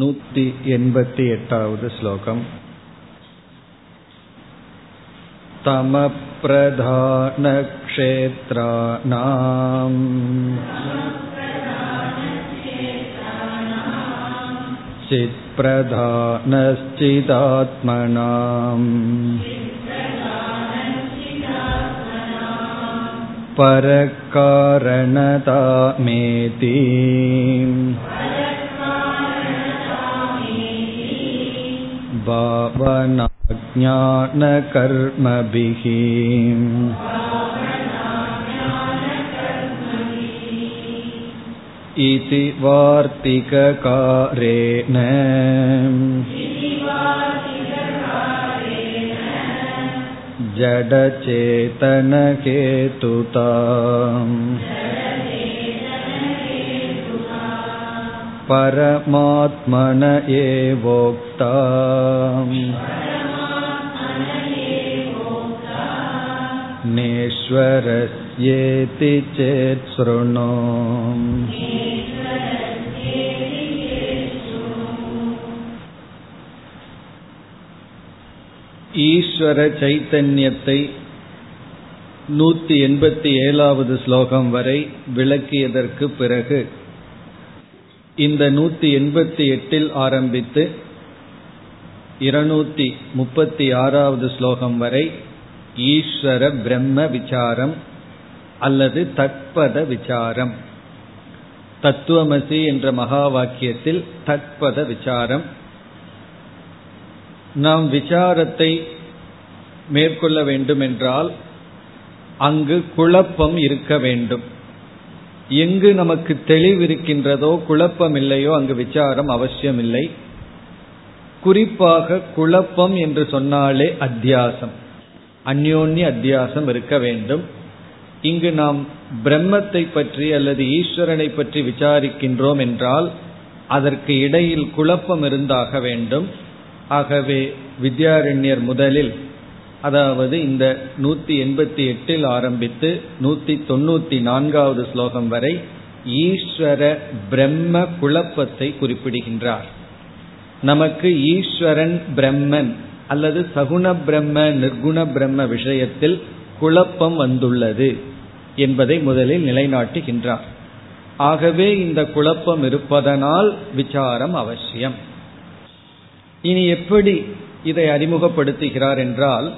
नूति एण्पति एटावद् श्लोकम् तमप्रधानक्षेत्राणाम् चित्प्रधानश्चिदात्मनाम् परकारणतामेति भावनाज्ञानकर्मभिः इति वार्तिककारेण जडचेतनकेतुता परमात्मन एवोक्ता नेश्वरस्येति चेत् शृणु ஈஸ்வர சைத்தன்யத்தை நூத்தி எண்பத்தி ஏழாவது ஸ்லோகம் வரை விளக்கியதற்கு பிறகு இந்த நூத்தி எண்பத்தி எட்டில் ஆரம்பித்து இருநூத்தி முப்பத்தி ஆறாவது ஸ்லோகம் வரை ஈஸ்வர பிரம்ம விசாரம் அல்லது தத்பத விசாரம். தத்துவமசி என்ற மகா வாக்கியத்தில் தத்பத விசாரம். நாம் விசாரத்தை மேற்கொள்ள வேண்டும் என்றால் அங்கு குழப்பம் இருக்க வேண்டும். எங்கு நமக்கு தெளிவு இருக்கின்றதோ குழப்பம் இல்லையோ அங்கு விசாரம் அவசியம் இல்லை குறிப்பாக குழப்பம் என்று சொன்னாலே அத்தியாசம். அந்யோன்ய அத்தியாசம் இருக்க வேண்டும். இங்கு நாம் பிரம்மத்தை பற்றி அல்லது ஈஸ்வரனை பற்றி விசாரிக்கின்றோம் என்றால் அதற்கு இடையில் குழப்பம் இருந்தாக வேண்டும். ஆகவே வித்யாரண்யர் முதலில் அதாவது இந்த நூத்தி எண்பத்தி எட்டில் ஆரம்பித்து நூத்தி தொண்ணூத்தி நான்காவது ஸ்லோகம் வரை ஈஸ்வர பிரம்ம குழப்பத்தை குறிப்பிடுகின்றார். நமக்கு ஈஸ்வரன் பிரம்மன் அல்லது சகுண பிரம்ம நிர்குண பிரம்ம விஷயத்தில் குழப்பம் வந்துள்ளது என்பதை முதலில் நிலைநாட்டுகின்றார். ஆகவே இந்த குழப்பம் இருப்பதனால் விசாரம் அவசியம். இனி எப்படி இதை அறிமுகப்படுத்துகிறார் என்றால்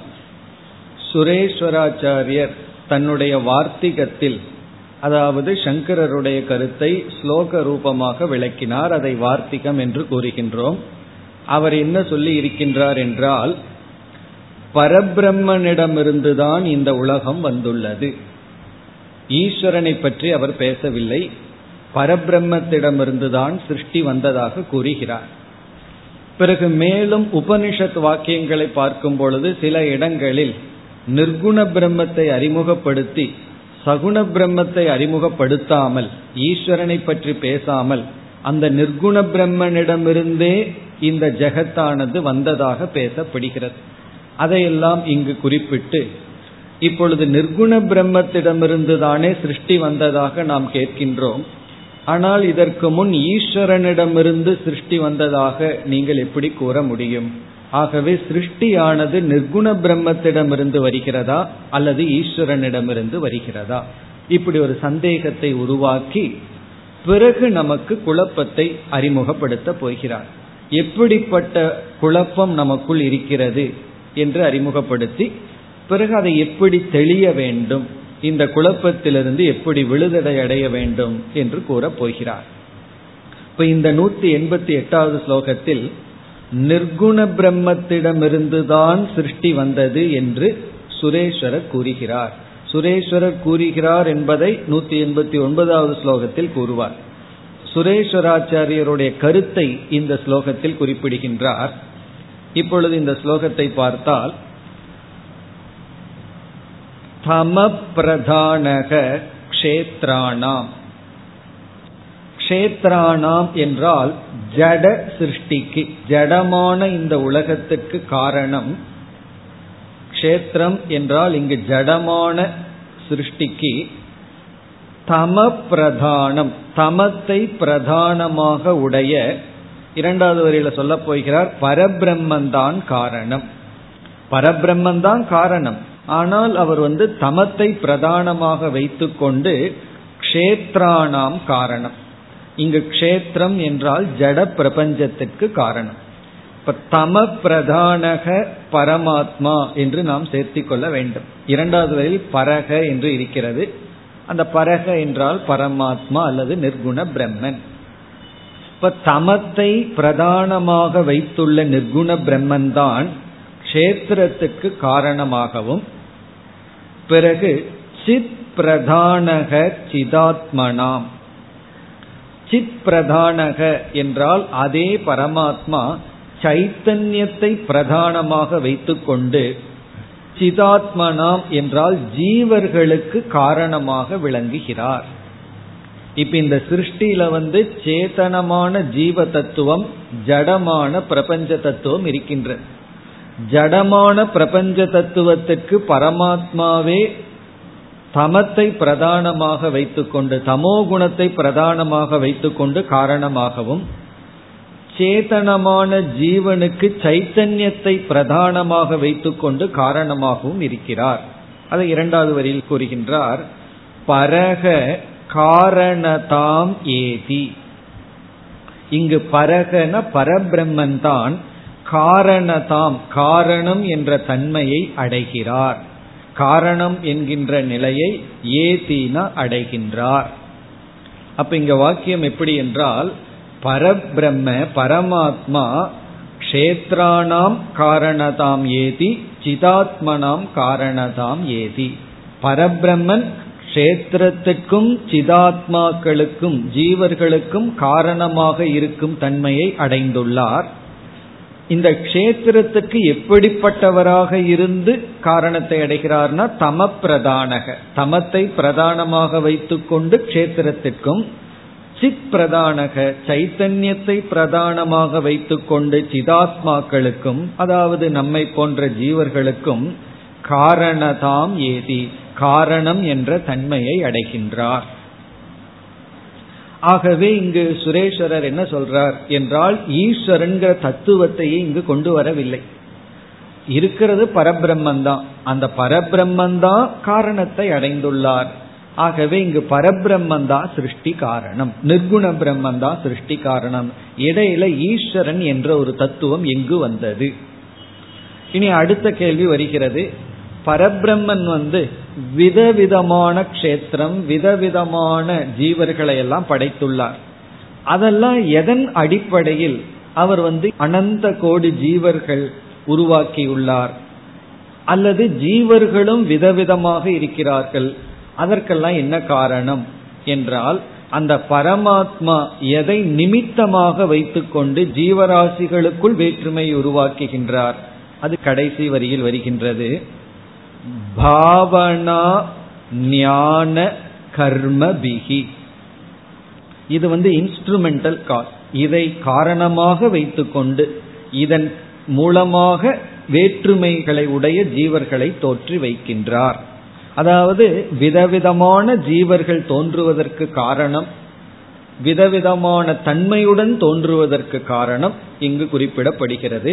சுரேஸ்வராச்சாரியர் தன்னுடைய வார்த்திகத்தில் அதாவது சங்கரருடைய கருத்தை ஸ்லோக ரூபமாக விளக்கினார். அதை வார்த்திகம் என்று கூறுகின்றோம். அவர் என்ன சொல்லி இருக்கின்றார் என்றால் பரபிரம்மனிடமிருந்துதான் இந்த உலகம் வந்துள்ளது. ஈஸ்வரனை பற்றி அவர் பேசவில்லை. பரபிரம்மத்திடமிருந்துதான் சிருஷ்டி வந்ததாக கூறுகிறார். பிறகு மேலும் உபனிஷத் வாக்கியங்களை பார்க்கும் பொழுது சில இடங்களில் நிர்குண பிரம்மத்தை அறிமுகப்படுத்தி சகுண பிரம்மத்தை அறிமுகப்படுத்தாமல் ஈஸ்வரனை பற்றி பேசாமல் அந்த நிர்குண பிரம்மனிடமிருந்தே இந்த ஜெகத்தானது வந்ததாக பேசப்படுகிறது. அதையெல்லாம் இங்கு குறிப்பிட்டு இப்பொழுது நிர்குண பிரம்மத்திடமிருந்து தானே சிருஷ்டி வந்ததாக நாம் கேட்கின்றோம். ஆனால் இதற்கு முன் ஈஸ்வரனிடமிருந்து சிருஷ்டி வந்ததாக நீங்கள் எப்படி கூற முடியும்? ஆகவே சிருஷ்டியானது நிர்குண பிரம்மத்திடமிருந்து வருகிறதா அல்லது ஈஸ்வரனிடமிருந்து வருகிறதா? இப்படி ஒரு சந்தேகத்தை உருவாக்கி பிறகு நமக்கு குழப்பத்தை அறிமுகப்படுத்த போகிறார். எப்படிப்பட்ட குழப்பம் நமக்குள் இருக்கிறது என்று அறிமுகப்படுத்தி பிறகு அதை எப்படி தெளிய வேண்டும் இந்த குழப்பத்திலிருந்து எப்படி விழுதடை அடைய வேண்டும் என்று கூறப் போகிறார். இப்ப இந்த நூத்தி எண்பத்தி எட்டாவது ஸ்லோகத்தில் நிர்குண பிரம்மத்திடமிருந்துதான் சிருஷ்டி வந்தது என்று சுரேஸ்வரர் கூறுகிறார். சுரேஸ்வரர் கூறுகிறார் என்பதை நூத்தி எண்பத்தி ஒன்பதாவது ஸ்லோகத்தில் கூறுவார். சுரேஸ்வராச்சாரியருடைய கருத்தை இந்த ஸ்லோகத்தில் குறிப்பிடுகின்றார். இப்பொழுது இந்த ஸ்லோகத்தை பார்த்தால் தம பிரதானக க்ஷேத்ராணாம். க்ஷேத்ராணாம் என்றால் ஜட சிருஷ்டிக்கு ஜடமான இந்த உலகத்துக்கு காரணம். க்ஷேத்திரம் என்றால் இங்கு ஜடமான சிருஷ்டிக்கு தம பிரதானம் தமத்தை பிரதானமாக உடைய இரண்டாவது வரியில சொல்ல போகிறார் பரபிரம்மந்தான் காரணம். பரபிரம்மந்தான் காரணம். ஆனால் அவர் வந்து தமத்தை பிரதானமாக வைத்துக்கொண்டு கஷேத்ராணாம் காரணம். இங்கு க்ஷேத்திரம் என்றால் ஜட பிரபஞ்சத்திற்கு காரணம். இப்ப தம பிரதானக பரமாத்மா என்று நாம் சேர்த்திக்கொள்ள வேண்டும். இரண்டாவது வரையில் பரக என்று இருக்கிறது. அந்த பரக என்றால் பரமாத்மா அல்லது நிர்குண பிரம்மன். இப்ப தமத்தை பிரதானமாக வைத்துள்ள நிர்குண பிரம்மன் தான் கஷேத்திரத்துக்கு காரணமாகவும் பிறகு சித் பிரதானக சிதாத்மனாம். சித் பிரதானக என்றால் அதே பரமாத்மா சைத்தன்யத்தை பிரதானமாக வைத்துக்கொண்டு சிதாத்மனாம் என்றால் ஜீவர்களுக்கு காரணமாக விளங்குகிறார். இப்ப இந்த சிருஷ்டியில வந்து சேதனமான ஜீவ தத்துவம் ஜடமான பிரபஞ்ச தத்துவம் இருக்கின்றது ஜடமான பிரபஞ்ச தத்துவத்திற்கு பரமாத்மாவே தமத்தை பிரதானமாக வைத்துக்கொண்டு தமோ குணத்தை பிரதானமாக வைத்துக்கொண்டு காரணமாகவும் சேதனமான ஜீவனுக்கு சைத்தன்யத்தை பிரதானமாக வைத்துக்கொண்டு காரணமாகவும் இருக்கிறார். அதை இரண்டாவது வரியில் கூறுகின்றார். பரக காரணதாம் ஏதி. இங்கு பரகன பரபிரம்மன் தான் காரணதாம் காரணம் என்ற தன்மையை அடைகிறார். காரணம் என்கின்ற நிலையை ஏதீனா அடைகின்றார். அப்ப இங்க வாக்கியம் எப்படி என்றால் பரபிரம்ம பரமாத்மா கஷேத்ராணாம் காரணதாம் ஏதி சிதாத்மனாம் காரணதாம் ஏதி. பரபிரம்மன் கஷேத்திரத்துக்கும் சிதாத்மாக்களுக்கும் ஜீவர்களுக்கும் காரணமாக இருக்கும் தன்மையை அடைந்துள்ளார். இந்த க்ஷேத்திரத்துக்கு எப்படிப்பட்டவராக இருந்து காரணத்தை அடைகிறார்னா தம பிரதானக தமத்தை பிரதானமாக வைத்துக்கொண்டு க்ஷேத்திரத்திற்கும் சித் பிரதானக சைத்தன்யத்தை பிரதானமாக வைத்துக்கொண்டு சிதாத்மாக்களுக்கும் அதாவது நம்மை போன்ற ஜீவர்களுக்கும் காரணதாம் ஏதி. காரணம் என்ற தன்மையை அடைகின்றார். ஆகவே இங்கு சுரேஸ்வரர் என்ன சொல்றார் என்றால் ஈஸ்வரன்கிற தத்துவத்தையே இங்கு கொண்டு வரவில்லை. இருக்கிறது பரபிரம்மந்தான். அந்த பரபிரம்மந்தான் காரணத்தை அடைந்துள்ளார். ஆகவே இங்கு பரபிரம்மன் தான் சிருஷ்டி காரணம். நிர்குண பிரம்மன் தான் சிருஷ்டி காரணம். இடையில ஈஸ்வரன் என்ற ஒரு தத்துவம் எங்கு வந்தது? இனி அடுத்த கேள்வி வருகிறது. பரபிரம்மன் வந்து விதவிதமான க்ஷேத்திரம் விதவிதமான ஜீவர்களை எல்லாம் படைத்துள்ளார். அதெல்லாம் எதன் அடிப்படையில் அவர் வந்து அனந்த கோடி ஜீவர்கள் உருவாக்கியுள்ளார்? அல்லது ஜீவர்களும் விதவிதமாக இருக்கிறார்கள்? அதற்கெல்லாம் என்ன காரணம் என்றால் அந்த பரமாத்மா எதை நிமித்தமாக வைத்துக்கொண்டு ஜீவராசிகளுக்குள் வேற்றுமை உருவாக்குகின்றார். அது கடைசி வரியில் வருகின்றது. பாவனா ஞான கர்மபிகி இது வந்து இன்ஸ்ட்ருமெண்டல் காஸ் இதை காரணமாக வைத்துக்கொண்டு இதன் மூலமாக வேற்றுமைகளை உடைய ஜீவர்களை தோற்றி வைக்கின்றார். அதாவது விதவிதமான ஜீவர்கள் தோன்றுவதற்கு காரணம் விதவிதமான தன்மையுடன் தோன்றுவதற்கு காரணம் இங்கு குறிப்பிடப்படுகிறது.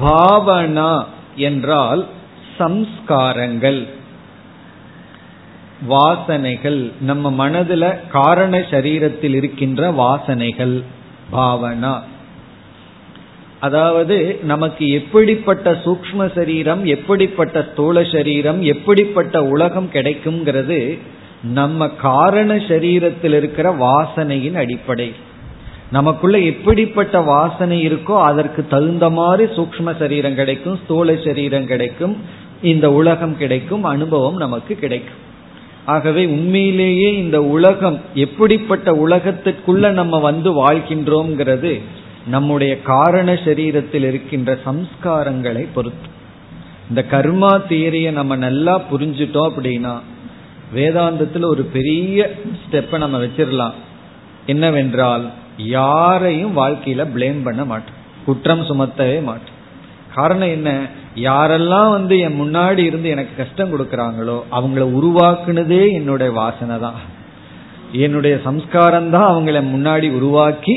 பாவனா என்றால் சம்ஸ்காரங்கள் வாசனைகள் நம்ம மனதுல காரண சரீரத்தில் இருக்கின்ற வாசனைகள் பாவனா. அதாவது நமக்கு எப்படிப்பட்ட சூக்ம சரீரம் எப்படிப்பட்ட ஸ்தூல சரீரம் எப்படிப்பட்ட உலகம் கிடைக்குங்கிறது நம்ம காரண சரீரத்தில் இருக்கிற வாசனையின் அடிப்படை. நமக்குள்ள எப்படிப்பட்ட வாசனை இருக்கோ அதற்கு தகுந்த மாதிரி சூக்ம சரீரம் கிடைக்கும் ஸ்தூல சரீரம் கிடைக்கும். இந்த உலகம் கிடைக்கும் அனுபவம் நமக்கு கிடைக்கும். ஆகவே உண்மையிலேயே இந்த உலகம் எப்படிப்பட்ட உலகத்திற்குள்ள நம்ம வந்து வாழ்கின்றோம்ங்கிறது நம்முடைய காரண சரீரத்தில் இருக்கின்ற சம்ஸ்காரங்களை பொறுத்து. இந்த கர்மா தியரியை நம்ம நல்லா புரிஞ்சுட்டோம் அப்படின்னா வேதாந்தத்தில் ஒரு பெரிய ஸ்டெப்பை நம்ம வச்சிடலாம் என்னவென்றால் யாரையும் வாழ்க்கையில பிளேம் பண்ண மாட்டோம். குற்றம் சுமத்தவே மாட்டோம். காரணம் என்ன? யாரெல்லாம் வந்து என் முன்னாடி இருந்து எனக்கு கஷ்டம் கொடுக்கறாங்களோ அவங்கள உருவாக்குனதே என்னுடைய வாசனை தான். என்னுடைய சம்ஸ்காரம் தான் அவங்கள முன்னாடி உருவாக்கி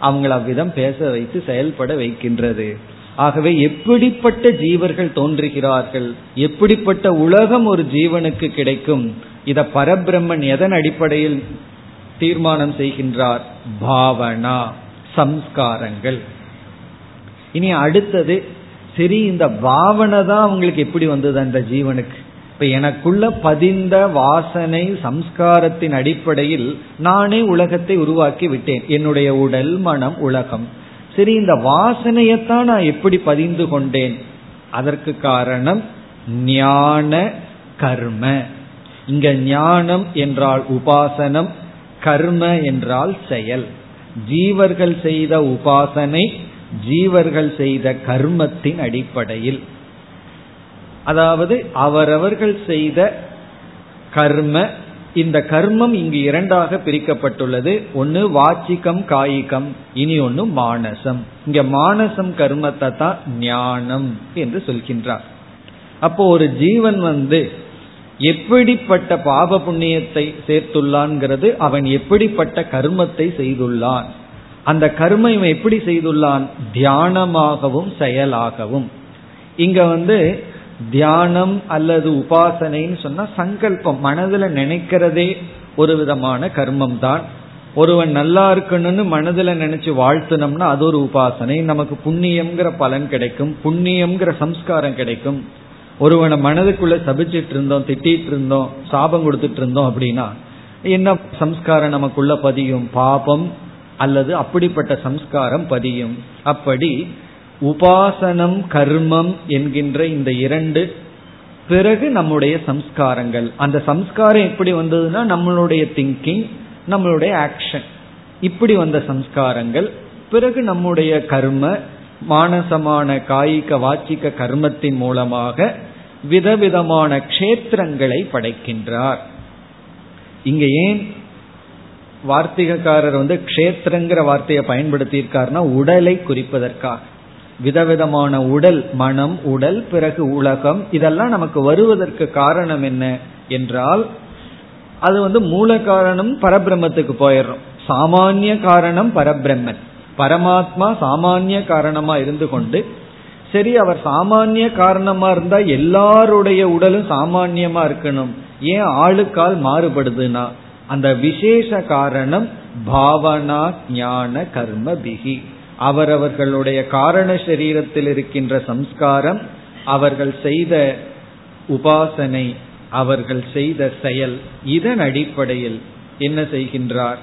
அவங்கள அவ்விதம் பேச வைத்து செயல்பட வைக்கின்றது. ஆகவே எப்படிப்பட்ட ஜீவர்கள் தோன்றுகிறார்கள்? எப்படிப்பட்ட உலகம் ஒரு ஜீவனுக்கு கிடைக்கும்? இத பரபிரம்மன் எதன் அடிப்படையில் தீர்மானம் செய்கின்றார்? பாவனா சம்ஸ்காரங்கள். இனி அடுத்தது சரி இந்த பாவனை தான் அவங்களுக்கு எப்படி வந்தது அந்த ஜீவனுக்கு? இப்ப எனக்குள்ள பதிந்த வாசனை சம்ஸ்காரத்தின் அடிப்படையில் நானே உலகத்தை உருவாக்கி விட்டேன். என்னுடைய உடல் மனம் உலகம். சரி இந்த வாசனையத்தான் நான் எப்படி பதிந்து கொண்டேன்? அதற்கு காரணம் ஞான கர்ம. இங்க ஞானம் என்றால் உபாசனம் கர்ம என்றால் செயல். ஜீவர்கள் செய்த உபாசனை ஜீவர்கள் செய்த கர்மத்தின் அடிப்படையில். அதாவது அவரவர்கள் செய்த கர்ம இந்த கர்மம் இங்கு இரண்டாக பிரிக்கப்பட்டுள்ளது. ஒன்று வாச்சிக்கம் காயிகம் இனி ஒன்று மானசம். இங்க மானசம் கர்மத்தை தான் ஞானம் என்று சொல்கின்றார். அப்போ ஒரு ஜீவன் வந்து எப்படிப்பட்ட பாப புண்ணியத்தை சேர்த்துள்ளான்ங்கிறது அவன் எப்படிப்பட்ட கர்மத்தை செய்துள்ளான்? அந்த கர்ம இவன் எப்படி செய்துள்ளான்? தியானமாகவும் செயலாகவும். இங்க வந்து தியானம் அல்லது உபாசனைன்னு சொன்னா சங்கல்பம். மனதுல நினைக்கிறதே ஒரு விதமான கர்மம் தான் ஒருவன் நல்லா இருக்கணும்னு மனதுல நினைச்சு வாழ்த்துனோம்னா அது ஒரு உபாசனை. நமக்கு புண்ணியம்ங்கிற பலன் கிடைக்கும். புண்ணியம்ங்கிற சம்ஸ்காரம் கிடைக்கும். ஒருவனை மனதுக்குள்ள சபிச்சிட்டு இருந்தோம் திட்டிட்டு இருந்தோம் சாபம் கொடுத்துட்டு இருந்தோம் அப்படின்னா என்ன சம்ஸ்காரம் நமக்குள்ள பதியும்? பாபம் அல்லது அப்படிப்பட்ட சம்ஸ்காரம் பதியும். அப்படி உபாசனம் கர்மம் என்கின்ற இந்த இரண்டு பிறகு நம்முடைய சம்ஸ்காரங்கள். அந்த சம்ஸ்காரம் எப்படி வந்ததுன்னா நம்மளுடைய திங்கிங் நம்மளுடைய ஆக்ஷன் இப்படி வந்த சம்ஸ்காரங்கள். பிறகு நம்முடைய கர்ம மானசமான காய்க வாச்சிக்க கர்மத்தின் மூலமாக விதவிதமான க்ஷேத்திரங்களை படைக்கின்றார். இங்க ஏன் வார்த்திகக்காரர் வந்து க்ஷேத்திரங்கிற வார்த்தையை பயன்படுத்தியிருக்காருன்னா உடலை குறிப்பதற்காக. விதவிதமான உடல் மனம் உடல் பிறகு உலகம் இதெல்லாம் நமக்கு வருவதற்கு காரணம் என்ன என்றால் அது வந்து மூல காரணம் பரபிரம்மத்துக்கு போயிடுறோம். சாமானிய காரணம் பரபிரம்மன். பரமாத்மா சாமானிய காரணமா இருந்து கொண்டு சரி அவர் சாமானிய காரணமா இருந்தா எல்லாருடைய உடலும் சாமான்யமா இருக்கணும். ஏன் ஆளுக்கால் மாறுபடுதுன்னா அந்த விசேஷ காரணம் பாவனா ஞான கர்ம பிகி அவரவர்களுடைய காரண சரீரத்தில் இருக்கின்ற சம்ஸ்காரம் அவர்கள் செய்த உபாசனை அவர்கள் செய்த செயல் இதன் அடிப்படையில் என்ன செய்கின்றார்?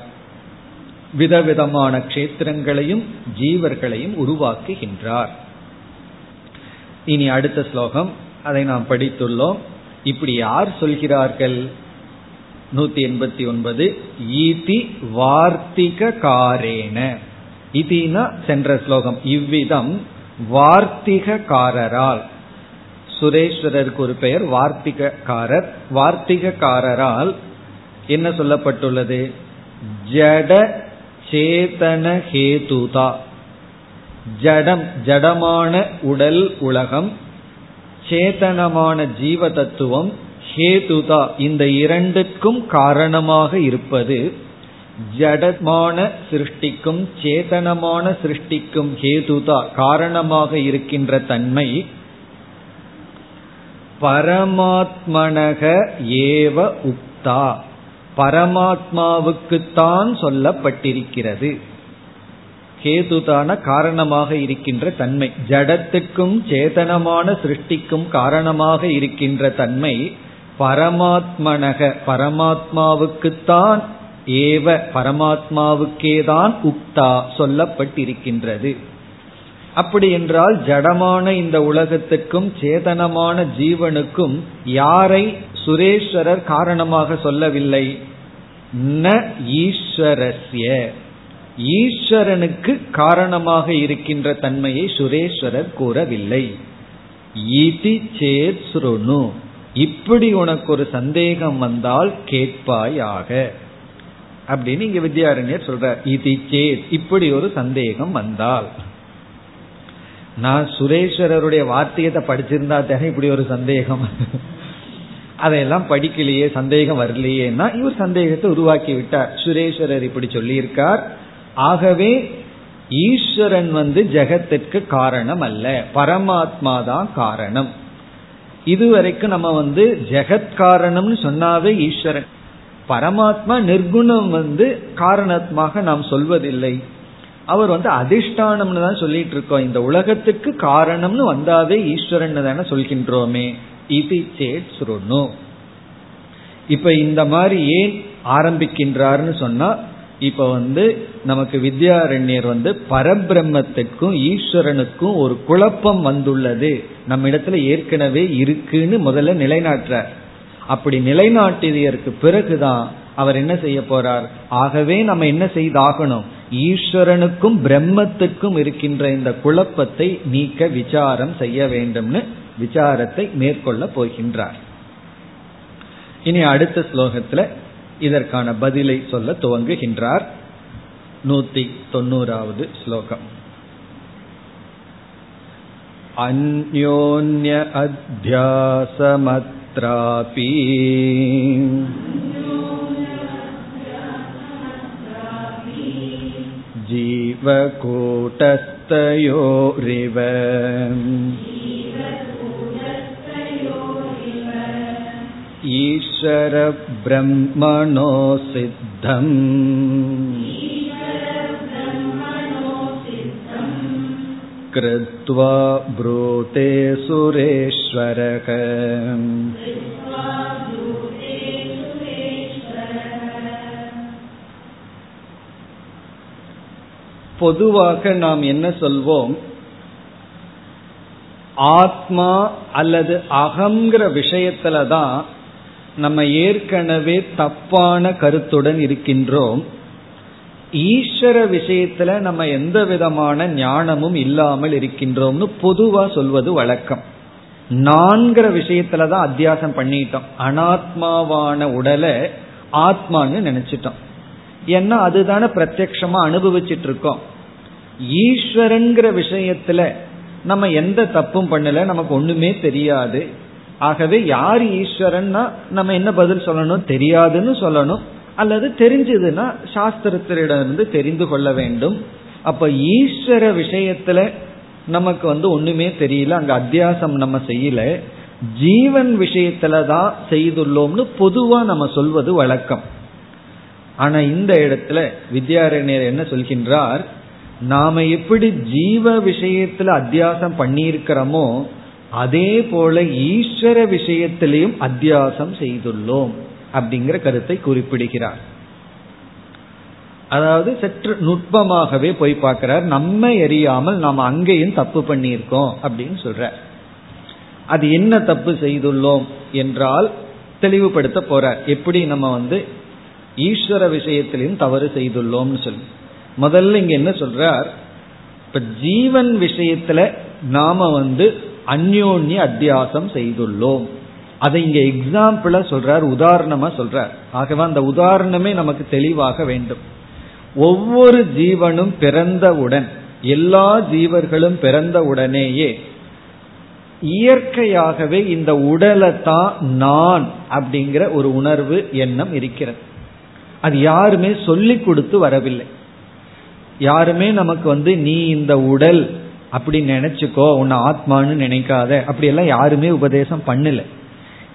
விதவிதமான க்ஷேத்திரங்களையும் ஜீவர்களையும் உருவாக்குகின்றார். இனி அடுத்த ஸ்லோகம் அதை நாம் படித்துள்ளோம். இப்படி யார் சொல்கிறார்கள்? நூத்தி எண்பத்தி ஒன்பது ஈதி வார்த்திக காரேன. இதினா சென்ற ஸ்லோகம். இவ்விதம் வார்த்திகாரரால் சுரேஸ்வரருக்கு ஒரு பெயர் வார்த்திகாரர் வார்த்திகாரரால் என்ன சொல்லப்பட்டுள்ளது? ஜட சேதன ஹேதுதா. ஜடம் ஜடமான உடல் உலகம் சேதனமான ஜீவ தத்துவம் ஹேதுதா இந்த இரண்டுக்கும் காரணமாக இருப்பது ஜடமான சிருஷ்டிக்கும் சேதனமான சிருஷ்டிக்கும் ஹேதுதா காரணமாக இருக்கின்ற தன்மை பரமாத்மனக ஏவ உக்தா பரமாத்மாவுக்குத்தான் சொல்லப்பட்டிருக்கிறது. கேதுதான காரணமாக இருக்கின்ற தன்மை ஜடத்துக்கும் சேதனமான சிருஷ்டிக்கும் காரணமாக இருக்கின்ற தன்மை பரமாத்மனக பரமாத்மாவுக்குத்தான் ஏவ பரமாத்மாவுக்கேதான் உக்தா சொல்லப்பட்டிருக்கின்றது. அப்படி என்றால் ஜடமான இந்த உலகத்துக்கும் சேதனமான ஜீவனுக்கும் யாரை சுரேஸ்வரர் காரணமாக சொல்லவில்லை? ந ஈஸ்வரஸ்ய. ஈஸ்வரனுக்கு காரணமாக இருக்கின்ற தன்மையை சுரேஸ்வரர் கூறவில்லை. இதி சேத் சுருணு. இப்படி உனக்கு ஒரு சந்தேகம் வந்தால் கேட்பாயாக. அப்படின்னு இங்க வித்யாரண்யர் சொல்ற இது சேத் இப்படி ஒரு சந்தேகம் வந்தால். நான் சுரேஸ்வரருடைய வார்த்தையத்தை படிச்சிருந்தா தானே இப்படி ஒரு சந்தேகம். அதையெல்லாம் படிக்கலையே சந்தேகம் வரலையேன்னா இவர் சந்தேகத்தை உருவாக்கி விட்டார். சுரேஸ்வரர் இப்படி சொல்லியிருக்கார். ஆகவே ஈஸ்வரன் வந்து ஜெகத்திற்கு காரணம் அல்ல. பரமாத்மா தான் காரணம். இதுவரைக்கும் நம்ம வந்து ஜெகத் காரணம்னு சொன்னாவே ஈஸ்வரன். பரமாத்மா நிர்குணம் வந்து காரணத்மாக நாம் சொல்வதில்லை. அவர் வந்து அதிஷ்டானம்னு தான் சொல்லிட்டு இருக்கோம் இந்த உலகத்துக்கு காரணம்னு வந்தாவே ஈஸ்வரன் தானே சொல்கின்றோமே. இது சேட் சுருணு. இப்ப இந்த மாதிரி ஏன் ஆரம்பிக்கின்றார்னு சொன்னா இப்ப வந்து நமக்கு வித்யாரண்யர் வந்து பரபிரம்மத்துக்கும் ஈஸ்வரனுக்கும் ஒரு குழப்பம் வந்துள்ளது. நம்ம இடத்துல ஏற்கனவே இருக்குன்னு முதல்ல நிலைநாட்டுறார். அப்படி நிலைநாட்டியதற்கு பிறகுதான் அவர் என்ன செய்ய போறார்? ஆகவே நம்ம என்ன செய்தாகணும்? ஈஸ்வரனுக்கும் பிரம்மத்துக்கும் இருக்கின்ற இந்த குழப்பத்தை நீக்க விசாரம் செய்ய வேண்டும்னு விசாரத்தை மேற்கொள்ள போகின்றார். இனி அடுத்த ஸ்லோகத்துல இதற்கான பதிலை சொல்ல துவங்குகின்றார் நூத்தி தொண்ணூறாவது ஸ்லோகம் अन्योन्य अध्यासमत्रापि जीवकूटस्थयोरिव ईश्वरब्रह्मणो सिद्धम् कृत्वा ब्रूते सुरेश्वरः பொதுவாக நாம் என்ன சொல்வோம் ஆத்மா அல்லது அகங்கிற விஷயத்துல தான் நம்ம ஏற்கனவே தப்பான கருத்துடன் இருக்கின்றோம். ஈஸ்வர விஷயத்துல நம்ம எந்த விதமான ஞானமும் இல்லாமல் இருக்கின்றோம்னு பொதுவா சொல்வது வழக்கம். நான்கிற விஷயத்துல தான் அத்தியாசம் பண்ணிட்டோம். அனாத்மாவான உடலை ஆத்மான்னு நினைச்சிட்டோம். ஏன்னா அதுதானே பிரத்யக்ஷமா அனுபவிச்சிட்டு இருக்கோம் ஈஸ்வரங்கிற விஷயத்துல நம்ம எந்த தப்பும் பண்ணல நமக்கு ஒண்ணுமே தெரியாது. ஆகவே யார் ஈஸ்வரன்னா நம்ம என்ன பதில் சொல்லணும்? தெரியாதுன்னு சொல்லணும். அல்லது தெரிஞ்சதுன்னா சாஸ்திரத்திலிருந்து தெரிந்து கொள்ள வேண்டும். அப்ப ஈஸ்வர விஷயத்துல நமக்கு வந்து ஒண்ணுமே தெரியல. அங்க அத்தியாசம் நம்ம செய்யல. ஜீவன் விஷயத்துல தான் செய்துள்ளோம்னு பொதுவா நம்ம சொல்வது வழக்கம். ஆனா இந்த இடத்துல வித்யாரண்யர் என்ன சொல்கின்றார்? நாம எப்படி ஜீவ விஷயத்துல அத்தியாசம் பண்ணியிருக்கிறோமோ அதே போல ஈஸ்வர விஷயத்திலையும் அத்தியாசம் செய்துள்ளோம் அப்படிங்கிற கருத்தை குறிப்பிடுகிறார். அதாவது சற்று நுட்பமாகவே போய் பார்க்கிறார். நம்ம எரியாமல் நாம் அங்கேயும் தப்பு பண்ணியிருக்கோம் அப்படின்னு சொல்ற அது என்ன தப்பு செய்துள்ளோம் என்றால் தெளிவுபடுத்த போறார். எப்படி நம்ம வந்து ஈஸ்வர விஷயத்திலையும் தவறு செய்துள்ளோம்னு சொல்லி. முதல்ல இங்க என்ன சொல்றார்? இப்ப ஜீவன் விஷயத்துல நாம வந்து அந்யோன்ய அத்தியாசம் செய்துள்ளோம். அதை இங்க எக்ஸாம்பிளா சொல்றார் உதாரணமா சொல்றார். ஆகவே அந்த உதாரணமே நமக்கு தெளிவாக வேண்டும். ஒவ்வொரு ஜீவனும் பிறந்தவுடன் எல்லா ஜீவர்களும் பிறந்தவுடனேயே இயற்கையாகவே இந்த உடலை தான் நான் அப்படிங்கிற ஒரு உணர்வு எண்ணம் இருக்கிறது. அது யாருமே சொல்லி கொடுத்து வரவில்லை. யாருமே நமக்கு வந்து நீ இந்த உடல் அப்படி நினைச்சுக்கோ உன்னை ஆத்மான்னு நினைக்காத. அப்படியெல்லாம் யாருமே உபதேசம் பண்ணல.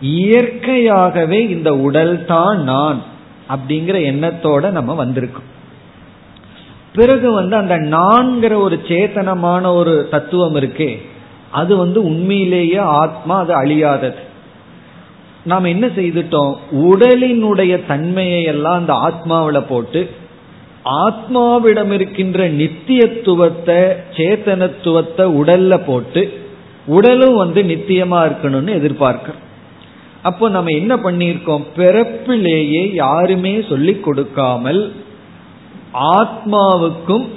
இயற்கையாகவே இந்த உடல் தான் நான் அப்படிங்கிற எண்ணத்தோட நம்ம வந்திருக்கோம். பிறகு வந்து அந்த நான்கிற ஒரு சேத்தனமான ஒரு தத்துவம் இருக்கே அது வந்து உண்மையிலேயே ஆத்மா அது அழியாதது. நாம் என்ன செய்துட்டோம்? உடலினுடைய தன்மையை எல்லாம் அந்த ஆத்மாவில் போட்டு ஆத்மாவிடம் இருக்கின்ற நித்தியத்துவத்தை சேத்தனத்துவத்தை உடல்ல போட்டு உடலும் வந்து நித்தியமா இருக்கணும்னு எதிர்பார்க்கிறோம். அப்போ நம்ம என்ன பண்ணியிருக்கோம்? பிறப்பிலேயே யாருமே சொல்லிக் கொடுக்காமல் ஆத்மாவுக்கும்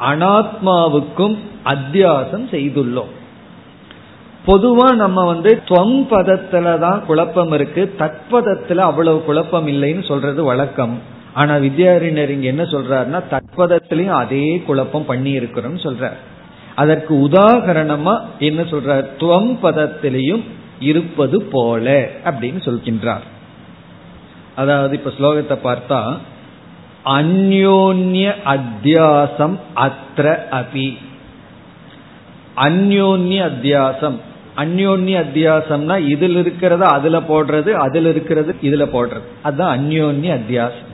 அனாத்மாவுக்கும் அத்தியாசம் செய்துள்ளோம். பொதுவா நம்ம வந்து துவம் பதத்துல தான் குழப்பம் இருக்கு. தத்பதத்துல அவ்வளவு குழப்பம் இல்லைன்னு சொல்றது வழக்கம். ஆனா வித்யாரிணர் இங்க என்ன சொல்றாருன்னா தத்பதத்திலையும் அதே குழப்பம் பண்ணி இருக்கிறோம் சொல்றார். அதற்கு உதாகரணமா என்ன சொல்றார்? துவம் பதத்திலையும் இருப்பது போல அப்படின்னு சொல்கின்றார். அதாவது இப்ப ஸ்லோகத்தை பார்த்தா அந்யோன்ய அத்தியாசம் அத்திர அபி. அந்யோன்ய அத்தியாசம். அந்யோன்ய அத்தியாசம்னா இதுல இருக்கிறத அதுல போடுறது அதுல இருக்கிறது இதுல போடுறது. அதுதான் அந்யோன்ய அத்தியாசம்.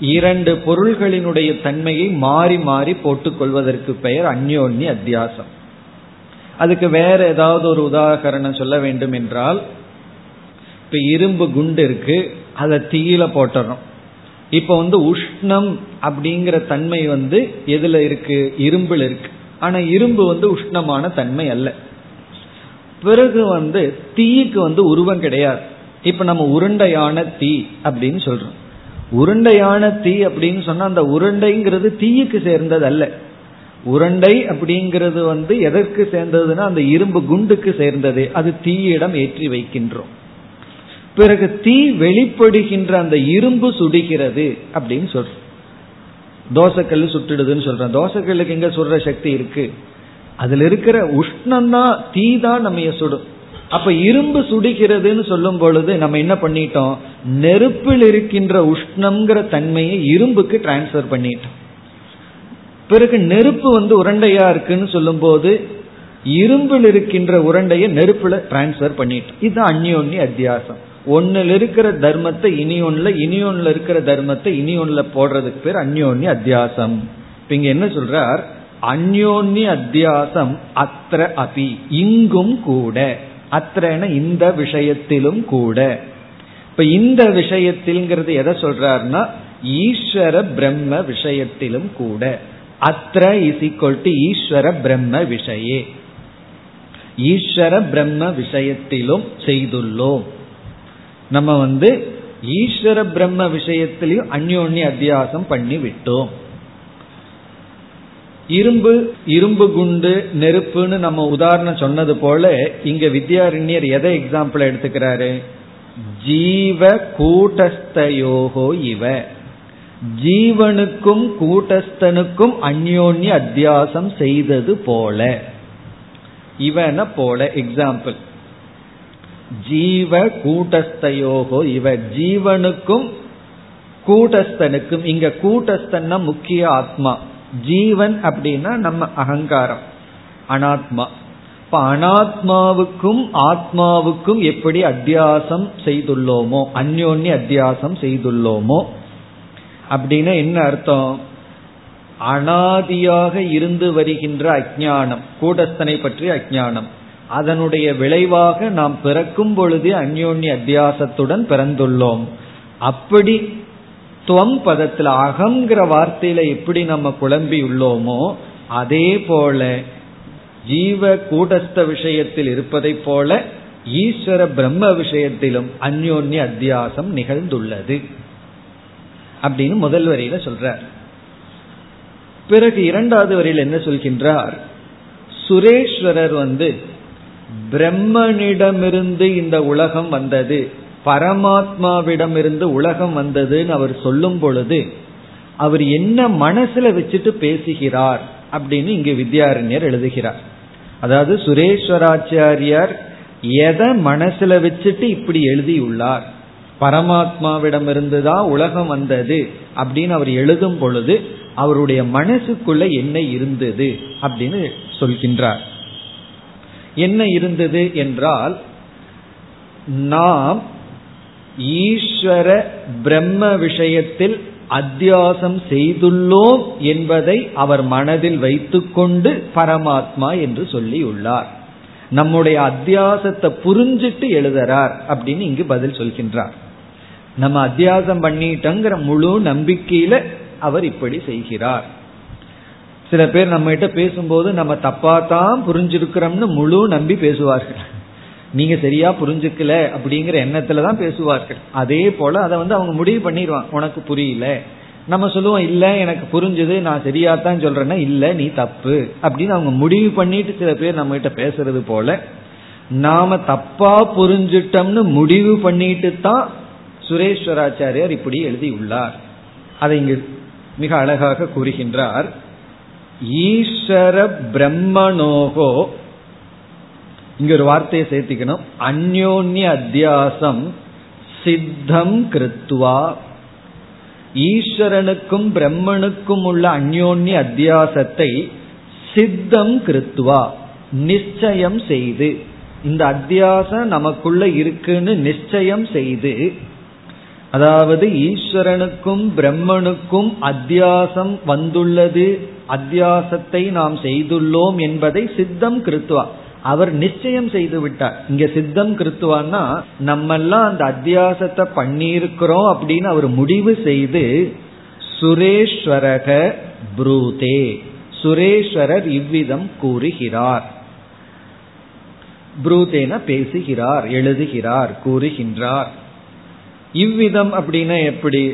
இரண்டு பொருள்களினுடைய தன்மையை மாறி மாறி போட்டுக்கொள்வதற்கு பெயர் அந்யோன்ய அத்தியாசம். அதுக்கு வேற ஏதாவது ஒரு உதாகரணம் சொல்ல வேண்டும் என்றால் இப்ப இரும்பு குண்டு இருக்கு அதை தீயில போட்டுறோம் இப்ப வந்து உஷ்ணம் அப்படிங்கிற தன்மை வந்து எதுல இருக்கு? இரும்புல இருக்கு. ஆனா இரும்பு வந்து உஷ்ணமான தன்மை அல்ல. பிறகு வந்து தீக்கு வந்து உருவம் கிடையாது. இப்ப நம்ம உருண்டையான தீ அப்படின்னு சொல்றோம். உருண்டையான தீ அப்படின்னு சொன்னா அந்த உருண்டைங்கிறது தீயுக்கு சேர்ந்தது அல்ல உருண்டை அப்படிங்கிறது வந்து எதற்கு சேர்ந்ததுன்னா அந்த இரும்பு குண்டுக்கு சேர்ந்தது. அது தீயிடம் ஏற்றி வைக்கின்றோம். பிறகு தீ வெளிப்படுகின்ற அந்த இரும்பு சுடுகிறது அப்படின்னு சொல்றோம். தோசைக்கல் சுட்டுடுதுன்னு சொல்றேன் தோசைக்கல்லுக்கு எங்க சுடுற சக்தி இருக்கு? அதுல இருக்கிற உஷ்ணம் தான் தீ தான் நம்ம சுடும். அப்ப இரும்பு சுடுகிறதுன்னு சொல்லும் பொழுது நம்ம என்ன பண்ணிட்டோம்? நெருப்பில் இருக்கின்ற உஷ்ணம்ங்கிற தன்மையை இரும்புக்கு டிரான்ஸ்பர் பண்ணிட்டோம். பிறகு நெருப்பு வந்து உருண்டையா இருக்குன்னு சொல்லும் போது இரும்பில் இருக்கின்ற உருண்டையை நெருப்புல டிரான்ஸ்பர் பண்ணிட்டோம். இது அந்யோன்ய அத்தியாசம். ஒன்னுல இருக்கிற தர்மத்தை இனி ஒன்னுல இனி ஒன்னுல இருக்கிற தர்மத்தை இனி ஒன்னுல போடுறதுக்கு பேர் அந்யோன்ய அத்தியாசம். இப்ப இங்க என்ன சொல்றார்? அந்யோன்ய அத்தியாசம் அத்திர அபி இங்கும் கூட. அத்திரன இந்த விஷயத்திலும் கூட. இப்ப இந்த விஷயத்தில்ங்கிறது எதை சொல்றாருன்னா ஈஸ்வர பிரம்ம விஷயத்திலும் கூட. அத்திர இஸ் ஈக்வல் டு ஈஸ்வர பிரம்ம விஷயே. ஈஸ்வர பிரம்ம விஷயத்திலும் செய்துள்ளோம். நம்ம வந்து ஈஸ்வர பிரம்ம விஷயத்திலையும் அந்யோன்ய அத்தியாசம் பண்ணி விட்டோம் இரும்பு இரும்பு குண்டு நெருப்புன்னு நம்ம உதாரணம் சொன்னது போல இங்க வித்யாரண்யர் எதை எக்ஸாம்பிள் எடுத்துக்கிறாரு? ஜீவ கூட்டஸ்தயோகோ இவ. ஜீவனுக்கும் கூட்டஸ்தனுக்கும் அந்யோன்ய அத்தியாசம் செய்தது போல. இவன போல எக்ஸாம்பிள் ஜீவ கூட்டஸ்தயோகோ இவ. ஜீவனுக்கும் கூட்டஸ்தனுக்கும் இங்க கூட்டஸ்தன்னா முக்கிய ஆத்மா. ஜீவன் அப்படின்னா நம்ம அகங்காரம். அனாத்மா. இப்ப அனாத்மாவுக்கும் ஆத்மாவுக்கும் எப்படி அத்தியாசம் செய்துள்ளோமோ அந்யோன்ய அத்தியாசம் செய்துள்ளோமோ அப்படின்னா என்ன அர்த்தம்? அனாதியாக இருந்து வருகின்ற அஜானம் கூடஸ்தனை பற்றிய அஜானம் அதனுடைய விளைவாக நாம் பிறக்கும் பொழுது அந்யோன்ய அத்தியாசத்துடன் பிறந்துள்ளோம். அப்படி துவம் பதத்தில் அகங்கிற வார்த்தையில எப்படி நம்ம குழம்பி உள்ளோமோ அதே போல ஜீவ கூடஸ்த விஷயத்தில் இருப்பதை போல ஈஸ்வர பிரம்ம விஷயத்திலும் அந்யோன்ய அத்தியாசம் நிகழ்ந்துள்ளது. அப்படின்னு முதல் வரியில சொல்றார். பிறகு இரண்டாவது வரியில் என்ன சொல்கின்றார்? சுரேஸ்வரர் வந்து பிரம்மனிடமிருந்து இந்த உலகம் வந்தது. பரமாத்மாவிடமிருந்து உலகம் வந்ததுன்னு அவர் சொல்லும் பொழுது அவர் என்ன மனசுல வச்சுட்டு பேசுகிறார் அப்படின்னு இங்கு வித்யாரண்யர் எழுதுகிறார். அதாவது சுரேஸ்வராச்சாரியார் எதை மனசுல வச்சுட்டு இப்படி எழுதியுள்ளார்? பரமாத்மாவிடமிருந்து தான் உலகம் வந்தது அப்படின்னு அவர் எழுதும் பொழுது அவருடைய மனசுக்குள்ள என்ன இருந்தது அப்படின்னு சொல்கின்றார். என்ன இருந்தது என்றால் நாம் ஈஸ்வர பிரம்ம விஷயத்தில் அத்தியாசம் செய்துள்ளோம் என்பதை அவர் மனதில் வைத்துக்கொண்டு பரமாத்மா என்று சொல்லியுள்ளார். நம்முடைய அத்தியாசத்தை புரிஞ்சிட்டு எழுதுறார் அப்படின்னு இங்கு பதில் சொல்கின்றார். நம்ம அத்தியாசம் பண்ணிட்டோங்கிற முழு நம்பிக்கையில அவர் இப்படி செய்கிறார். சில பேர் நம்ம கிட்ட பேசும்போது நம்ம தப்பா தான் புரிஞ்சிருக்கிறோம்னு முழு நம்பி பேசுவார்கள். நீங்க சரியா புரிஞ்சுக்கல அப்படிங்கிற எண்ணத்துல தான் பேசுவார்கள். அதே போல அதை வந்து அவங்க முடிவு பண்ணிடுவாங்க. உனக்கு புரியல. நம்ம சொல்லுவோம் இல்ல எனக்கு புரிஞ்சது. நான் சரியா தான் சொல்றேன்னா இல்ல நீ தப்பு. அப்படின்னு அவங்க முடிவு பண்ணிட்டு சில பேர் நம்ம கிட்ட பேசுறது போல நாம தப்பா புரிஞ்சிட்டோம்னு முடிவு பண்ணிட்டு தான் சுரேஸ்வராச்சாரியார் இப்படி எழுதியுள்ளார். அதை இங்கு மிக அழகாக கூறுகின்றார். ஈஸ்வர பிரம்மனோகோ இங்க ஒரு வார்த்தையை சேர்த்திக்கணும். அந்யோன்ய அத்தியாசம் சித்தம் கிருத்வா. ஈஸ்வரனுக்கும் பிரம்மனுக்கும் உள்ள அந்யோன்ய அத்தியாசத்தை சித்தம் கிருத்துவா நிச்சயம் செய்து. இந்த அத்தியாசம் நமக்குள்ள இருக்குன்னு நிச்சயம் செய்து. அதாவது ஈஸ்வரனுக்கும் பிரம்மனுக்கும் அத்தியாசம் வந்துள்ளது அத்தியாசத்தை நாம் செய்துள்ளோம் என்பதை சித்தம் கிருத்துவா அவர் நிச்சயம் செய்து விட்டார். இங்க சித்தம் கிருத்துவான்னா நம்மெல்லாம் அந்த அத்தியாசத்தை பண்ணியிருக்கிறோம் அப்படின்னு அவர் முடிவு செய்து சுரேஸ்வரக புரூதே சுரேஸ்வரர் இவ்விதம் கூறுகிறார். புரூதேன பேசுகிறார் எழுதுகிறார் கூறுகின்றார். இவ்விதம் அப்படின்னா எப்படி?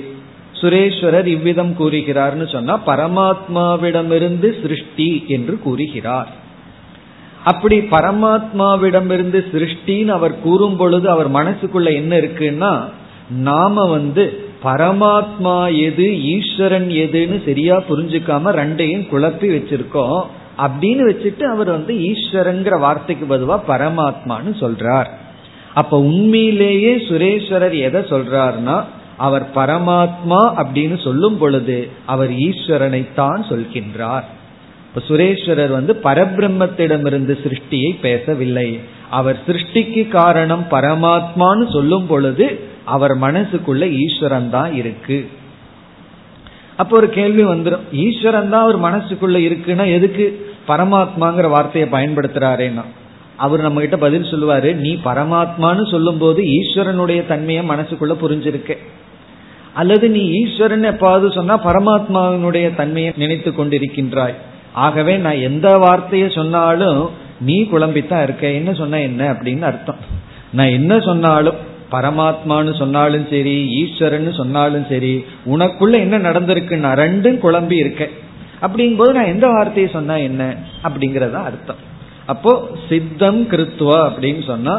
சுரேஸ்வரர் இவ்விதம் கூறுகிறார்னு சொன்னா பரமாத்மாவிடமிருந்து சிருஷ்டி என்று கூறுகிறார். அப்படி பரமாத்மாவிடமிருந்து சிருஷ்டின்னு அவர் கூறும் பொழுது அவர் மனசுக்குள்ள என்ன இருக்குன்னா நாம வந்து பரமாத்மா எது ஈஸ்வரன் எதுன்னு சரியா புரிஞ்சுக்காம ரெண்டையும் குழப்பி வச்சிருக்கோம் அப்படின்னு வச்சுட்டு அவர் வந்து ஈஸ்வரங்கிற வார்த்தைக்கு பதுவா பரமாத்மான்னு சொல்றார். அப்ப உண்மையிலேயே சுரேஸ்வரர் எதை சொல்றார்னா அவர் பரமாத்மா அப்படின்னு சொல்லும் பொழுது அவர் ஈஸ்வரனைத்தான் சொல்கின்றார். இப்ப சுரேஸ்வரர் வந்து பரபிரம்மத்திடமிருந்து சிருஷ்டியை பேசவில்லை. அவர் சிருஷ்டிக்கு காரணம் பரமாத்மான்னு சொல்லும் பொழுது அவர் மனசுக்குள்ள ஈஸ்வரன் தான் இருக்கு. அப்போ ஒரு கேள்வி வந்துடும் ஈஸ்வரன் தான் அவர் மனசுக்குள்ள இருக்குன்னா எதுக்கு? பரமாத்மாங்கிற வார்த்தையை பயன்படுத்துறாருன்னா. அவர் நம்ம கிட்ட பதில் சொல்லுவாரு நீ பரமாத்மான்னு சொல்லும் போது ஈஸ்வரனுடைய தன்மையை மனசுக்குள்ள புரிஞ்சிருக்க. அல்லது நீ ஈஸ்வரன் எப்பாவது சொன்னா பரமாத்மாவினுடைய தன்மையை நினைத்து கொண்டிருக்கின்றாய். ஆகவே நான் எந்த வார்த்தையை சொன்னாலும் நீ குழம்பித்தான் இருக்க என்ன சொன்ன என்ன அப்படின்னு அர்த்தம். நான் என்ன சொன்னாலும் பரமாத்மான்னு சொன்னாலும் சரி ஈஸ்வரன் சொன்னாலும் சரி உனக்குள்ள என்ன நடந்திருக்குன்னா ரெண்டும் குழம்பி இருக்கேன் அப்படிங்கும்போது நான் எந்த வார்த்தையை சொன்னா என்ன அப்படிங்கறதா அர்த்தம். அப்போ சித்தம் கிருத்துவா அப்படின்னு சொன்னா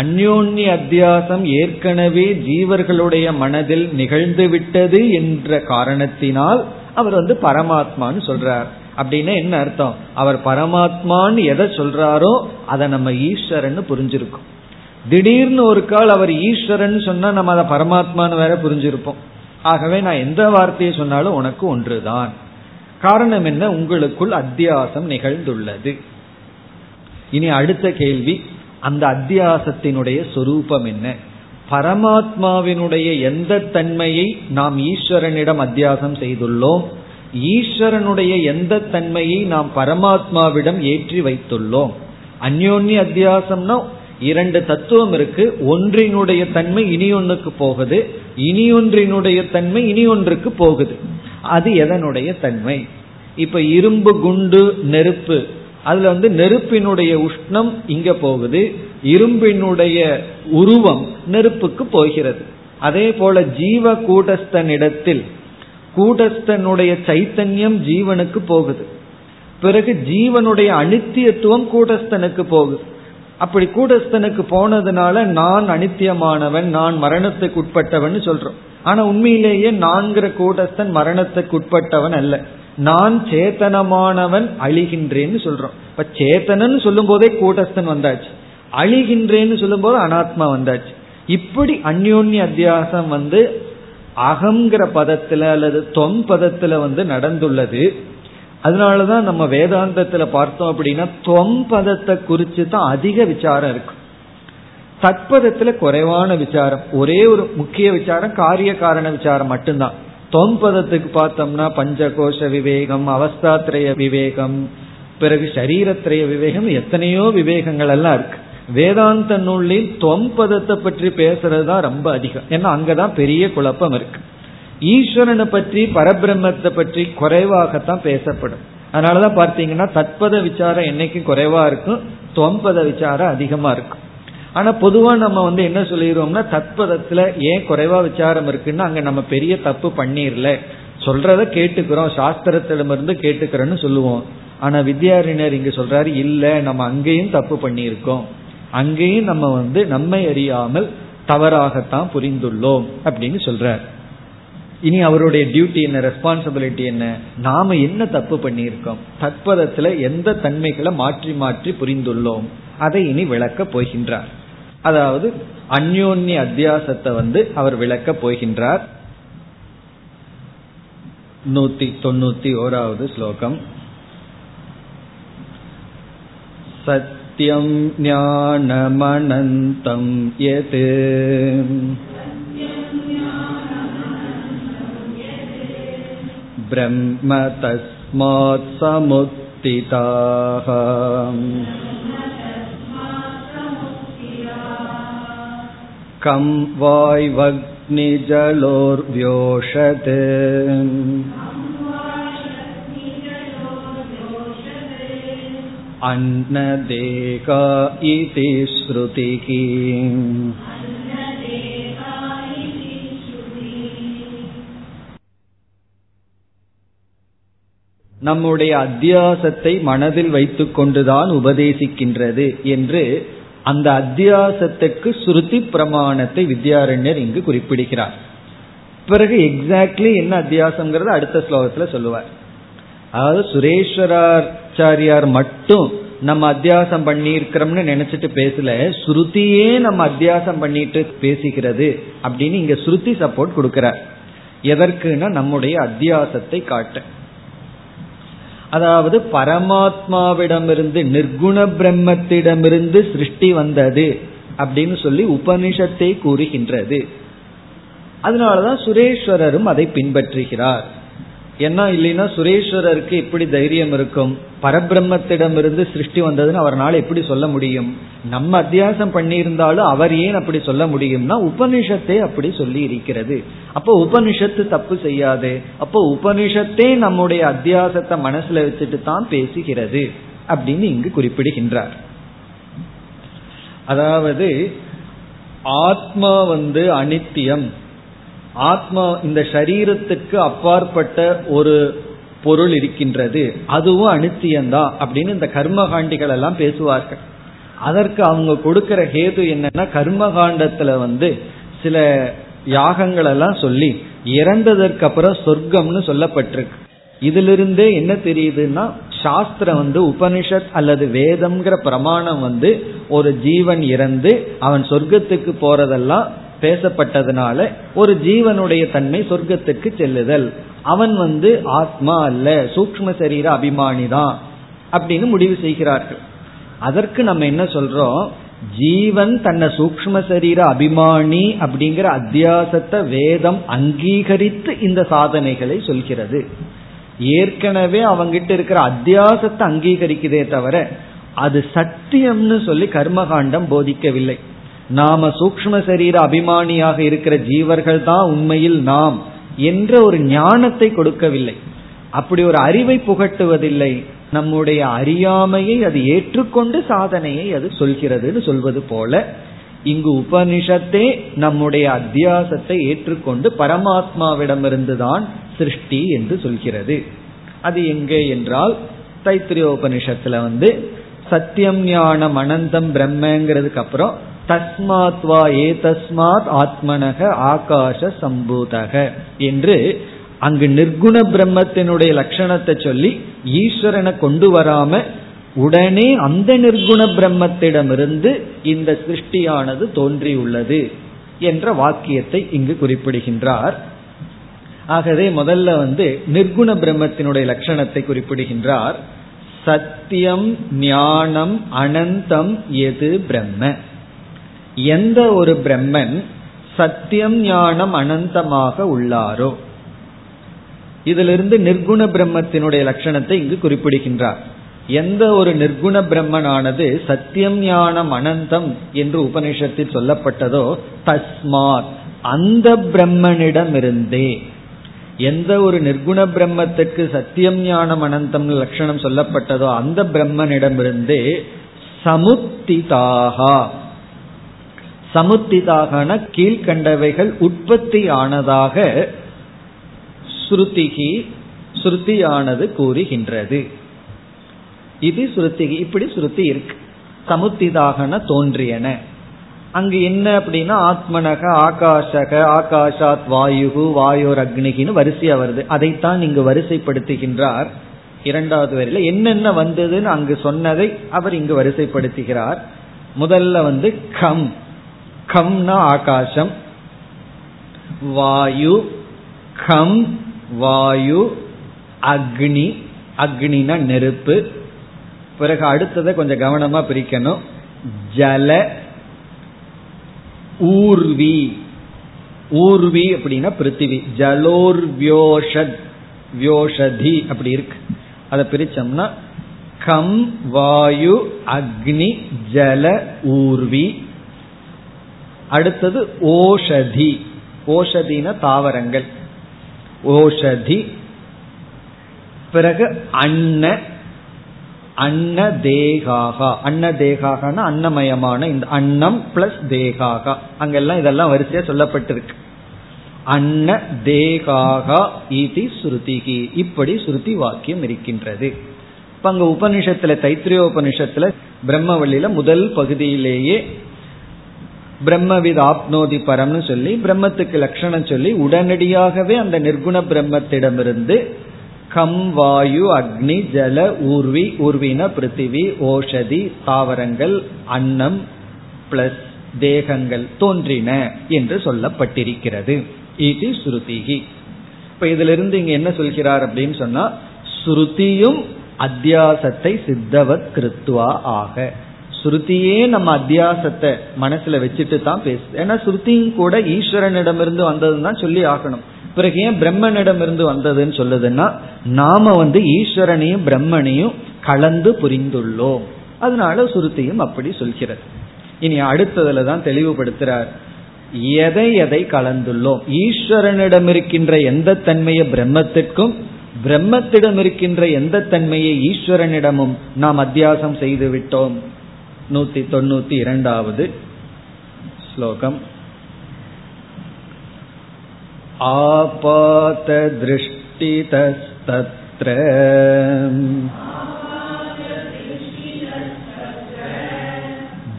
அந்யோன்ய அத்தியாசம் ஏற்கனவே ஜீவர்களுடைய மனதில் நிகழ்ந்து விட்டது என்ற காரணத்தினால் அவர் வந்து பரமாத்மான்னு சொல்றார். அப்படின்னா என்ன அர்த்தம்? அவர் பரமாத்மான்னு எதை சொல்றாரோ அதை நம்ம ஈஸ்வரன் புரிஞ்சிருக்கோம். திடீர்னு ஒரு கால் அவர் ஈஸ்வரன் சொன்னா நம்ம அதை பரமாத்மான்னு வேற புரிஞ்சிருப்போம். ஆகவே நான் எந்த வார்த்தையை சொன்னாலும் உனக்கு ஒன்றுதான். காரணம் என்ன? உங்களுக்குள் அத்தியாசம் நிகழ்ந்துள்ளது. இனி அடுத்த கேள்வி அந்த அத்தியாசத்தினுடைய சொரூபம் என்ன? பரமாத்மாவினுடைய எந்த தன்மையை நாம் ஈஸ்வரனிடம் அத்தியாசம் செய்துள்ளோம்? ஈஸ்வரனுடைய எந்த தன்மையை நாம் பரமாத்மாவிடம் ஏற்றி வைத்துள்ளோம்? அந்யோன்ய அத்தியாசம்னா இரண்டு தத்துவம் இருக்கு. ஒன்றினுடைய தன்மை இனி ஒன்றுக்கு போகுது. இனி ஒன்றினுடைய தன்மை இனி ஒன்றுக்கு போகுது. அது எதனுடைய தன்மை? இப்ப இரும்பு குண்டு நெருப்பு. அதுல வந்து நெருப்பினுடைய உஷ்ணம் இங்க போகுது. இரும்பினுடைய உருவம் நெருப்புக்கு போகிறது. அதே போல ஜீவ கூடஸ்தனிடத்தில் கூடஸ்தனுடைய சைத்தன்யம் ஜீவனுக்கு போகுது. பிறகு ஜீவனுடைய அனித்தியத்துவம் கூடஸ்தனுக்கு போகுது. அப்படி கூடஸ்தனுக்கு போனதுனால நான் அனித்தியமானவன் நான் மரணத்துக்கு உட்பட்டவன் சொல்றோம். ஆனா உண்மையிலேயே நான்கிற கூடஸ்தன் மரணத்துக்கு உட்பட்டவன் அல்ல. நான் சேத்தனமானவன் அழிகின்றேன்னு சொல்றோம். இப்ப சேத்தனன்னு சொல்லும் போதே கூட்டஸ்தன் வந்தாச்சு. அழிகின்றேன்னு சொல்லும் போது அனாத்மா வந்தாச்சு. இப்படி அந்யோன்ய அத்தியாசம் வந்து அகங்கிற பதத்துல அல்லது தொம் பதத்துல வந்து நடந்துள்ளது. அதனாலதான் நம்ம வேதாந்தத்துல பார்த்தோம் அப்படின்னா தொம் பதத்தை குறிச்சு தான் அதிக விசாரம் இருக்கு. தற்பதத்துல குறைவான விசாரம். ஒரே ஒரு முக்கிய விசாரம் காரிய காரண விசாரம் மட்டும்தான். தொம்பதத்துக்கு பார்த்தோம்னா பஞ்சகோஷ விவேகம் அவஸ்தாத்திரய விவேகம் பிறகு சரீரத்திரைய விவேகம் எத்தனையோ விவேகங்கள் எல்லாம் இருக்கு. வேதாந்த நூலில் தொம்பதத்தை பற்றி பேசுறது தான் ரொம்ப அதிகம். ஏன்னா அங்கதான் பெரிய குழப்பம் இருக்கு. ஈஸ்வரனை பற்றி பரபிரம்மத்தை பற்றி குறைவாகத்தான் பேசப்படும். அதனாலதான் பார்த்தீங்கன்னா தத்பத விசாரம் என்னைக்கும் குறைவா இருக்கும் தொம்பத விசாரம் அதிகமா இருக்கும். ஆனா பொதுவா நம்ம வந்து என்ன சொல்லிடுவோம்னா தத்பதத்துல ஏன் குறைவா விசாரம் இருக்குன்னா அங்க நம்ம பெரிய தப்பு பண்ணிரல. சொல்றத கேட்டுக்கிறோம் சாஸ்திரத்திடமிருந்து கேட்டுக்கிறோம்னு சொல்லுவோம். ஆனா வித்யாரிணர் இங்க சொல்றாரு இல்ல நம்ம அங்கேயும் தப்பு பண்ணியிருக்கோம். அங்கேயும் நம்ம வந்து நம்மை அறியாமல் தவறாகத்தான் புரிந்துள்ளோம் அப்படின்னு சொல்றார். இனி அவருடைய டியூட்டி என்ன ரெஸ்பான்சிபிலிட்டி என்ன? நாம என்ன தப்பு பண்ணியிருக்கோம்? தத்பதத்துல எந்த தன்மைகளை மாற்றி மாற்றி புரிந்துள்ளோம்? அதை இனி விளக்கப் போகின்றார். அதாவது அந்யோன்ய அத்தியாசத்தை வந்து அவர் விளக்க போகின்றார். நூத்தி தொண்ணூத்தி ஓராவது ஸ்லோகம். சத் सत्यं ज्ञानमनन्तं यत् ब्रह्म तस्मात् समुत्थिताः कं वाय्वग्निजलोर्व्योषत् अन्नदेका इति श्रुतिः நம்முடைய அத்தியாசத்தை மனதில் வைத்துக் கொண்டுதான் உபதேசிக்கின்றது என்று அந்த அத்தியாசத்துக்கு ஸ்ருதி பிரமாணத்தை வித்யாரண்யர் இங்கு குறிப்பிடுகிறார் பிறகு எக்ஸாக்ட்லி என்ன அத்தியாசம்ங்கிறத அடுத்த ஸ்லோகத்துல சொல்லுவார் அதாவது ஆச்சாரியார் மட்டும் நம்ம அத்தியாசம் பண்ணியிருக்கிறோம்னு நினைச்சிட்டு பேசல ஸ்ருதியே நம்ம அத்தியாசம் பண்ணிட்டு பேசுகிறது அப்படின்னு இங்க ஸ்ருதி சப்போர்ட் கொடுக்கிறார். எதற்குனா நம்முடைய அத்தியாசத்தை காட்ட. அதாவது பரமாத்மாவிடமிருந்து நிர்குண பிரம்மத்திடமிருந்து சிருஷ்டி வந்தது அப்படின்னு சொல்லி உபனிஷத்தை கூறுகின்றது. அதனாலதான் சுரேஸ்வரரும் அதை பின்பற்றுகிறார். என்ன இல்லைன்னா சுரேஸ்வரருக்கு எப்படி தைரியம் இருக்கும்? பரபிரம்மத்திடமிருந்து சிருஷ்டி வந்ததுன்னு அவரால் எப்படி சொல்ல முடியும்? நம்ம அத்தியாசம் பண்ணியிருந்தாலும் அவர் ஏன் அப்படி சொல்ல முடியும்னா உபனிஷத்தை அப்படி சொல்லி இருக்கிறது அப்போ உபனிஷத்து தப்பு செய்யாது. அப்போ உபனிஷத்தே நம்முடைய அத்தியாசத்தை மனசுல வச்சுட்டு தான் பேசுகிறது அப்படின்னு இங்கு குறிப்பிடுகின்றார். அதாவது ஆத்மா வந்து அனித்தியம். ஆத்மா இந்த சரீரத்துக்கு அப்பாற்பட்ட ஒரு பொருள் இருக்கின்றது. அதுவும் அனித்தியம்தான் அப்படின்னு இந்த கர்மகாண்டிகள் எல்லாம் பேசுவார்கள். அதற்கு அவங்க கொடுக்கிற ஹேது என்னன்னா கர்மகாண்டத்துல வந்து சில யாகங்கள் எல்லாம் சொல்லி இறந்ததற்கு அப்புறம் சொர்க்கம்னு சொல்லப்பட்டிருக்கு. இதிலிருந்தே என்ன தெரியுதுன்னா சாஸ்திரம் வந்து உபனிஷத் அல்லது வேதம்ங்கிற பிரமாணம் வந்து ஒரு ஜீவன் இறந்து அவன் சொர்க்கத்துக்கு போறதெல்லாம் பேசப்பட்டதுனால ஒரு ஜீவனுடைய தன்மை சொர்க்கத்துக்கு செல்லுதல். அவன் வந்து ஆத்மா அல்ல சூக்ம சரீர அபிமானி தான் அப்படின்னு முடிவு செய்கிறார்கள். அதற்கு நம்ம என்ன சொல்றோம்? ஜீவன் தன்னை சூக்ம சரீர அபிமானி அப்படிங்கிற அத்தியாசத்தை வேதம் அங்கீகரித்து இந்த சாதனைகளை சொல்கிறது. ஏற்கனவே அவங்கிட்ட இருக்கிற அத்தியாசத்தை அங்கீகரிக்குதே தவிர அது சத்தியம்னு சொல்லி கர்மகாண்டம் போதிக்கவில்லை. நாம சூக்ம சரீர அபிமானியாக இருக்கிற ஜீவர்கள் தான் உண்மையில் நாம் என்ற ஒரு ஞானத்தை கொடுக்கவில்லை. அப்படி ஒரு அறிவை புகட்டுவதில்லை. நம்முடைய அறியாமையை அது ஏற்றுக்கொண்டு சாதனையை அது சொல்கிறதுன்னு சொல்வது போல இங்கு உபனிஷத்தே நம்முடைய அத்தியாசத்தை ஏற்றுக்கொண்டு பரமாத்மாவிடமிருந்து தான் சிருஷ்டி என்று சொல்கிறது. அது எங்கே என்றால் தைத்திரியோபனிஷத்துல வந்து சத்தியம் ஞானம் அனந்தம் பிரம்மங்கிறதுக்கு அப்புறம் தஸ்மாத் வா ஏ தஸ்மாத் ஆத்மனக ஆகாஷ சம்பூதக என்று அங்கு நிர்குண பிரம்மத்தினுடைய லட்சணத்தை சொல்லி ஈஸ்வரனை கொண்டு வராம உடனே அந்த நிர்குண பிரம்மத்திடமிருந்து இந்த சிருஷ்டியானது தோன்றியுள்ளது என்ற வாக்கியத்தை இங்கு குறிப்பிடுகின்றார். ஆகவே முதல்ல வந்து நிர்குண பிரம்மத்தினுடைய லட்சணத்தை குறிப்பிடுகின்றார். சத்தியம் ஞானம் அனந்தம் எது பிரம்ம. எந்த ஒரு பிரம்மன் சத்தியம் ஞானம் அனந்தமாக உள்ளாரோ? இதிலிருந்து நிர்குண பிரம்மத்தினுடைய லட்சணத்தை இங்கு குறிப்பிடுகின்றார். எந்த ஒரு நிர்குண பிரம்மனானது சத்தியம் ஞானம் அனந்தம் என்று உபனிஷத்தில் சொல்லப்பட்டதோ தஸ்மாத் அந்த பிரம்மனிடமிருந்தே. எந்த ஒரு நிர்குண பிரம்மத்துக்கு சத்தியம் ஞானம் அனந்தம் லட்சணம் சொல்லப்பட்டதோ அந்த பிரம்மனிடமிருந்தே சமுத்திதாகா சமுத்திதாகன கீழ்கண்டவைகள் உற்பத்தி ஆனதாக ஸ்ருதிகி ஸ்ருதியானது கூறுகின்றது. இது ஸ்ருதிகி இப்படி ஸ்ருதி இருக்கு. சமுத்திதாகன தோன்றியன. அங்கு என்ன அப்படின்னா ஆத்மனக ஆகாஷக ஆகாஷாத் வாயு வாயோர் அக்னிகின்னு வரிசையா வருது. அதைத்தான் இங்கு வரிசைப்படுத்துகின்றார். இரண்டாவது வரையில என்னென்ன வந்ததுன்னு அங்கு சொன்னதை அவர் இங்கு வரிசைப்படுத்துகிறார். முதல்ல வந்து கம். கம்னா ஆகாசம் வாயு கம் வாயு அக்னி. அக்னினா நெருப்பு. பிறகு அடுத்ததை கொஞ்சம் கவனமா பிரிக்கணும். ஜல ஊர்வி. ஊர்வி அப்படின்னா பிருத்திவி. ஜலோர்வியோஷத் வியோஷதி அப்படி இருக்கு. அதை பிரிச்சோம்னா கம் வாயு அக்னி ஜல ஊர்வி. அடுத்தது ஓஷதி. ஓஷதின தாவரங்கள். ஓஷதி. பிறகு அன்ன. அன்ன தேகாகா அன்ன தேகாகனா அன்னமயமான இந்த அன்னம் பிளஸ் தேகாகா. அங்கெல்லாம் இதெல்லாம் வரிசையா சொல்லப்பட்டிருக்கு. அன்ன தேகாகா இது ஸ்ருதிகி. இப்படி ஸ்ருதி வாக்கியம் இருக்கின்றது. இப்ப அங்க உபனிஷத்துல தைத்திரிய உபனிஷத்துல பிரம்மவள்ளியில முதல் பகுதியிலேயே பிரம்மவித் ஆப்னோதி பரம்னு சொல்லி பிரம்மத்துக்கு லட்சணம் சொல்லி உடனடியாகவே அந்த நிர்குண பிரம்மத்திடமிருந்து கம் வாயு அக்னி ஜல ஊர்வி ஊர்வின பிருத்திவி ஓஷதி தாவரங்கள் அன்னம் பிளஸ் தேகங்கள் தோன்றின என்று சொல்லப்பட்டிருக்கிறது. இது ஸ்ருதிகி இப்ப இதிலிருந்து இங்க என்ன சொல்கிறார் அப்படின்னு சொன்னா ஸ்ருதியும் அத்தியாசத்தை சித்தவத் கிருத்துவா ஆக. ஸ்ருதியே நம்ம அத்தியாசத்தை மனசுல வச்சுட்டு தான் பேசுது ஏன்னா ஸ்ருதியும் கூட ஈஸ்வரனிடமிருந்து வந்ததுன்னு தான் சொல்லி ஆகணும். பிறகு ஏன் பிரம்மனிடமிருந்து வந்ததுன்னு சொல்லுதுன்னா நாம வந்து ஈஸ்வரனையும் பிரம்மனையும் கலந்து புரிந்துள்ளோம். அதனால சுருத்தியும் அப்படி சொல்கிறது. இனி அடுத்ததுல தான் தெளிவுபடுத்துறார். எதை எதை கலந்துள்ளோம்? ஈஸ்வரனிடம் இருக்கின்ற எந்த தன்மையை பிரம்மத்திற்கும் பிரம்மத்திடம் இருக்கின்ற எந்த தன்மையை ஈஸ்வரனிடமும் நாம் அத்தியாசம் செய்து விட்டோம்? நூத்தி தொண்ணூத்தி இரண்டாவது ஸ்லோகம் आपातदृष्टितस्तत्र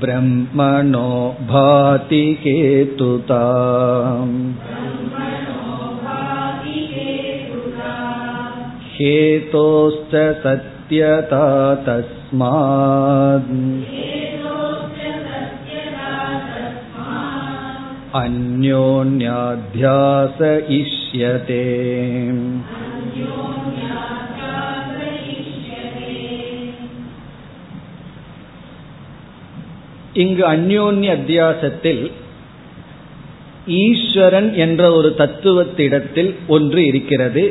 ब्रह्मणो भाति केतुता हेतोश्च सत्यता तस्मात् अन्योन्याध्यास इष्यते இங்கு அந்யோன்ய அத்தியாசத்தில் ஈஸ்வரன் என்ற ஒரு தத்துவத்திடத்தில் ஒன்று இருக்கிறது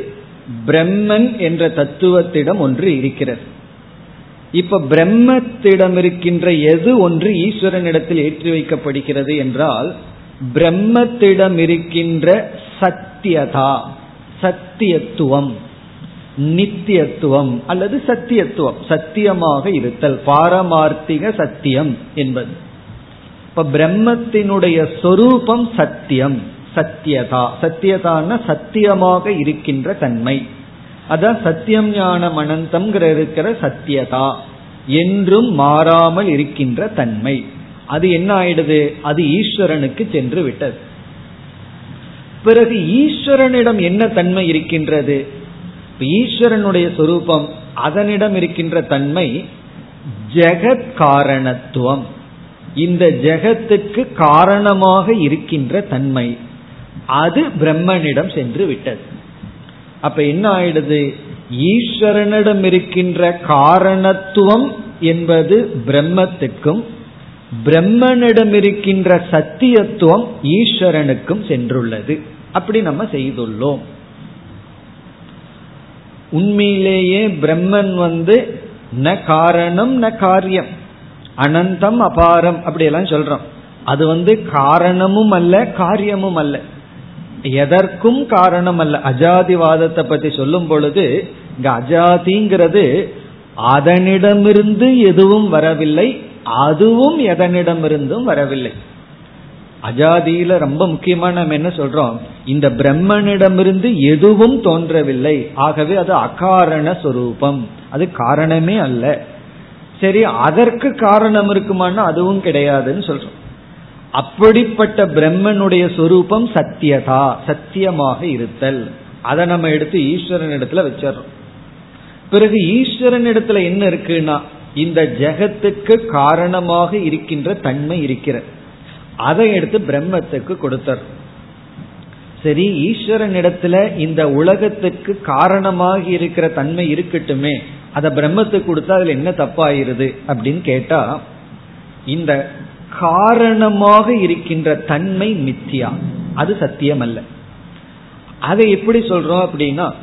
பிரம்மன் என்ற தத்துவத்திடம் ஒன்று இருக்கிறது இப்ப பிரம்மத்திடம் இருக்கின்ற எது ஒன்று ஈஸ்வரனிடத்தில் ஏற்றி வைக்கப்படுகிறது என்றால் பிரம்மத்திடம் இருக்கின்ற சத்தியதா சத்தியத்துவம் நித்தியத்துவம் அல்லது சத்தியத்துவம் சத்தியமாக இருத்தல் பாரமார்த்திக சத்தியம் என்பது. இப்ப பிரம்மத்தினுடைய சொரூபம் சத்தியம் சத்தியதா சத்தியதான சத்தியமாக இருக்கின்ற தன்மை. அதான் சத்தியம் ஞானம் அனந்தம் இருக்கிற சத்தியதா என்றும் மாறாமல் இருக்கின்ற தன்மை. அது என்ன ஆயிடுது? அது ஈஸ்வரனுக்கு சென்று விட்டது. பிறகு ஈஸ்வரனிடம் என்ன தன்மை இருக்கின்றது? ஈஸ்வரனுடைய சொரூபம் அதனிடம் இருக்கின்ற தன்மை ஜெகத் காரணத்துவம். இந்த ஜெகத்துக்கு காரணமாக இருக்கின்ற தன்மை. அது பிரம்மனிடம் சென்று விட்டது. அப்ப என்ன ஆயிடுது? ஈஸ்வரனிடம் இருக்கின்ற காரணத்துவம் என்பது பிரம்மத்துக்கும் பிரம்மனிடம் இருக்கின்ற சத்தியத்துவம் ஈஸ்வரனுக்கும் சென்றுள்ளது. அப்படி நம்ம செய்துள்ளோம். உண்மையிலேயே பிரம்மன் வந்து ந காரணம் ந காரியம். அனந்தம் அபாரம் அப்படியெல்லாம் சொல்றோம். அது வந்து காரணமும் அல்ல காரியமும் அல்ல. எதற்கும் காரணம் அல்ல. அஜாதிவாதத்தை பத்தி சொல்லும் பொழுது இங்க அஜாதிங்கிறது அதனிடமிருந்து எதுவும் வரவில்லை அதுவும் எதனிடமிருந்தும் வரவில்லை. அஜாதியில ரொம்ப முக்கியமான நம்ம என்ன சொல்றோம்? இந்த பிரம்மனிடமிருந்து எதுவும் தோன்றவில்லை. ஆகவே அது அகாரண சொரூபம். அது காரணமே அல்ல. சரி அதற்கு காரணம் இருக்குமானா அதுவும் கிடையாதுன்னு சொல்றோம். அப்படிப்பட்ட பிரம்மனுடைய சொரூபம் சத்தியதா சத்தியமாக இருத்தல். அதை நம்ம எடுத்து ஈஸ்வரன் இடத்துல வச்சிடறோம். பிறகு ஈஸ்வரன் இடத்துல என்ன இருக்குன்னா இந்த ஜெகத்துக்கு காரணமாக இருக்கின்ற தன்மை இருக்கிறது. அதை எடுத்து பிரம்மத்துக்கு கொடுத்தர். சரி ஈஸ்வரன் இடத்துல இந்த உலகத்துக்கு காரணமாக இருக்கிற தன்மை இருக்கட்டுமே அதை பிரம்மத்துக்கு கொடுத்தா அதுல என்ன தப்பாயிருது அப்படின்னு கேட்டா இந்த காரணமாக இருக்கின்ற தன்மை மித்தியா. அது சத்தியம் அல்ல அதை எப்படி சொல்றோம் அப்படின்னா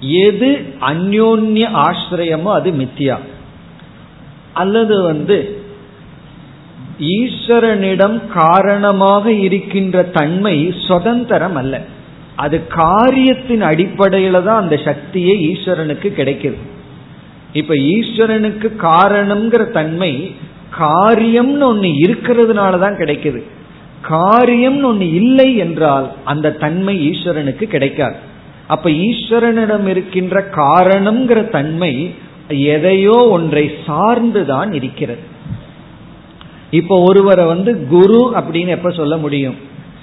எது அந்யோன்ய ஆசிரியமோ அது மித்தியா. அல்லது வந்து ஈஸ்வரனிடம் காரணமாக இருக்கின்ற தன்மை சுதந்திரம் அல்ல. அது காரியத்தின் அடிப்படையில தான் அந்த சக்தியே ஈஸ்வரனுக்கு கிடைக்குது இப்ப ஈஸ்வரனுக்கு காரணம்ங்கிற தன்மை காரியம்னு ஒண்ணு இருக்கிறதுனால தான் கிடைக்குது. காரியம்னு ஒண்ணு இல்லை என்றால் அந்த தன்மை ஈஸ்வரனுக்கு கிடைக்காது. அப்ப ஈஸ்வரனிடம் இருக்கின்ற காரணம்ங்கிற தன்மை எதையோ ஒன்றை சார்ந்துதான் இருக்கிறது. இப்போ ஒருவரை வந்து குரு அப்படின்னு எப்ப சொல்ல முடியும்?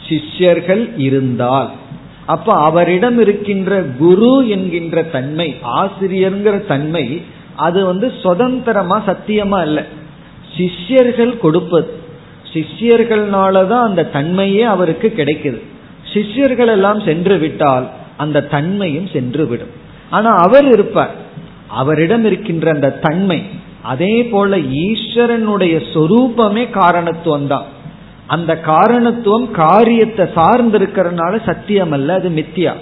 சிஷ்யர்கள் இருந்தால். அப்ப அவரிடம் இருக்கின்ற குரு என்கின்ற தன்மை ஆசிரியர்ங்கிற தன்மை அது வந்து சுதந்திரமா சத்தியமா அல்ல. சிஷ்யர்கள் கொடுப்பது. சிஷ்யர்கள்னாலதான் அந்த தன்மையே அவருக்கு கிடைக்குது. சிஷ்யர்கள் எல்லாம் சென்று விட்டால் அந்த தன்மையும் சென்று விடும். ஆனா அவர் இருப்பார். அவரிடம் இருக்கின்ற அந்த தன்மை அதே போல ஈஸ்வரனுடைய சொரூபமே காரணத்துவம் தான். அந்த காரணத்துவம் காரியத்தை சார்ந்திருக்கிறதுனால சத்தியம் அல்ல அது மித்தியா.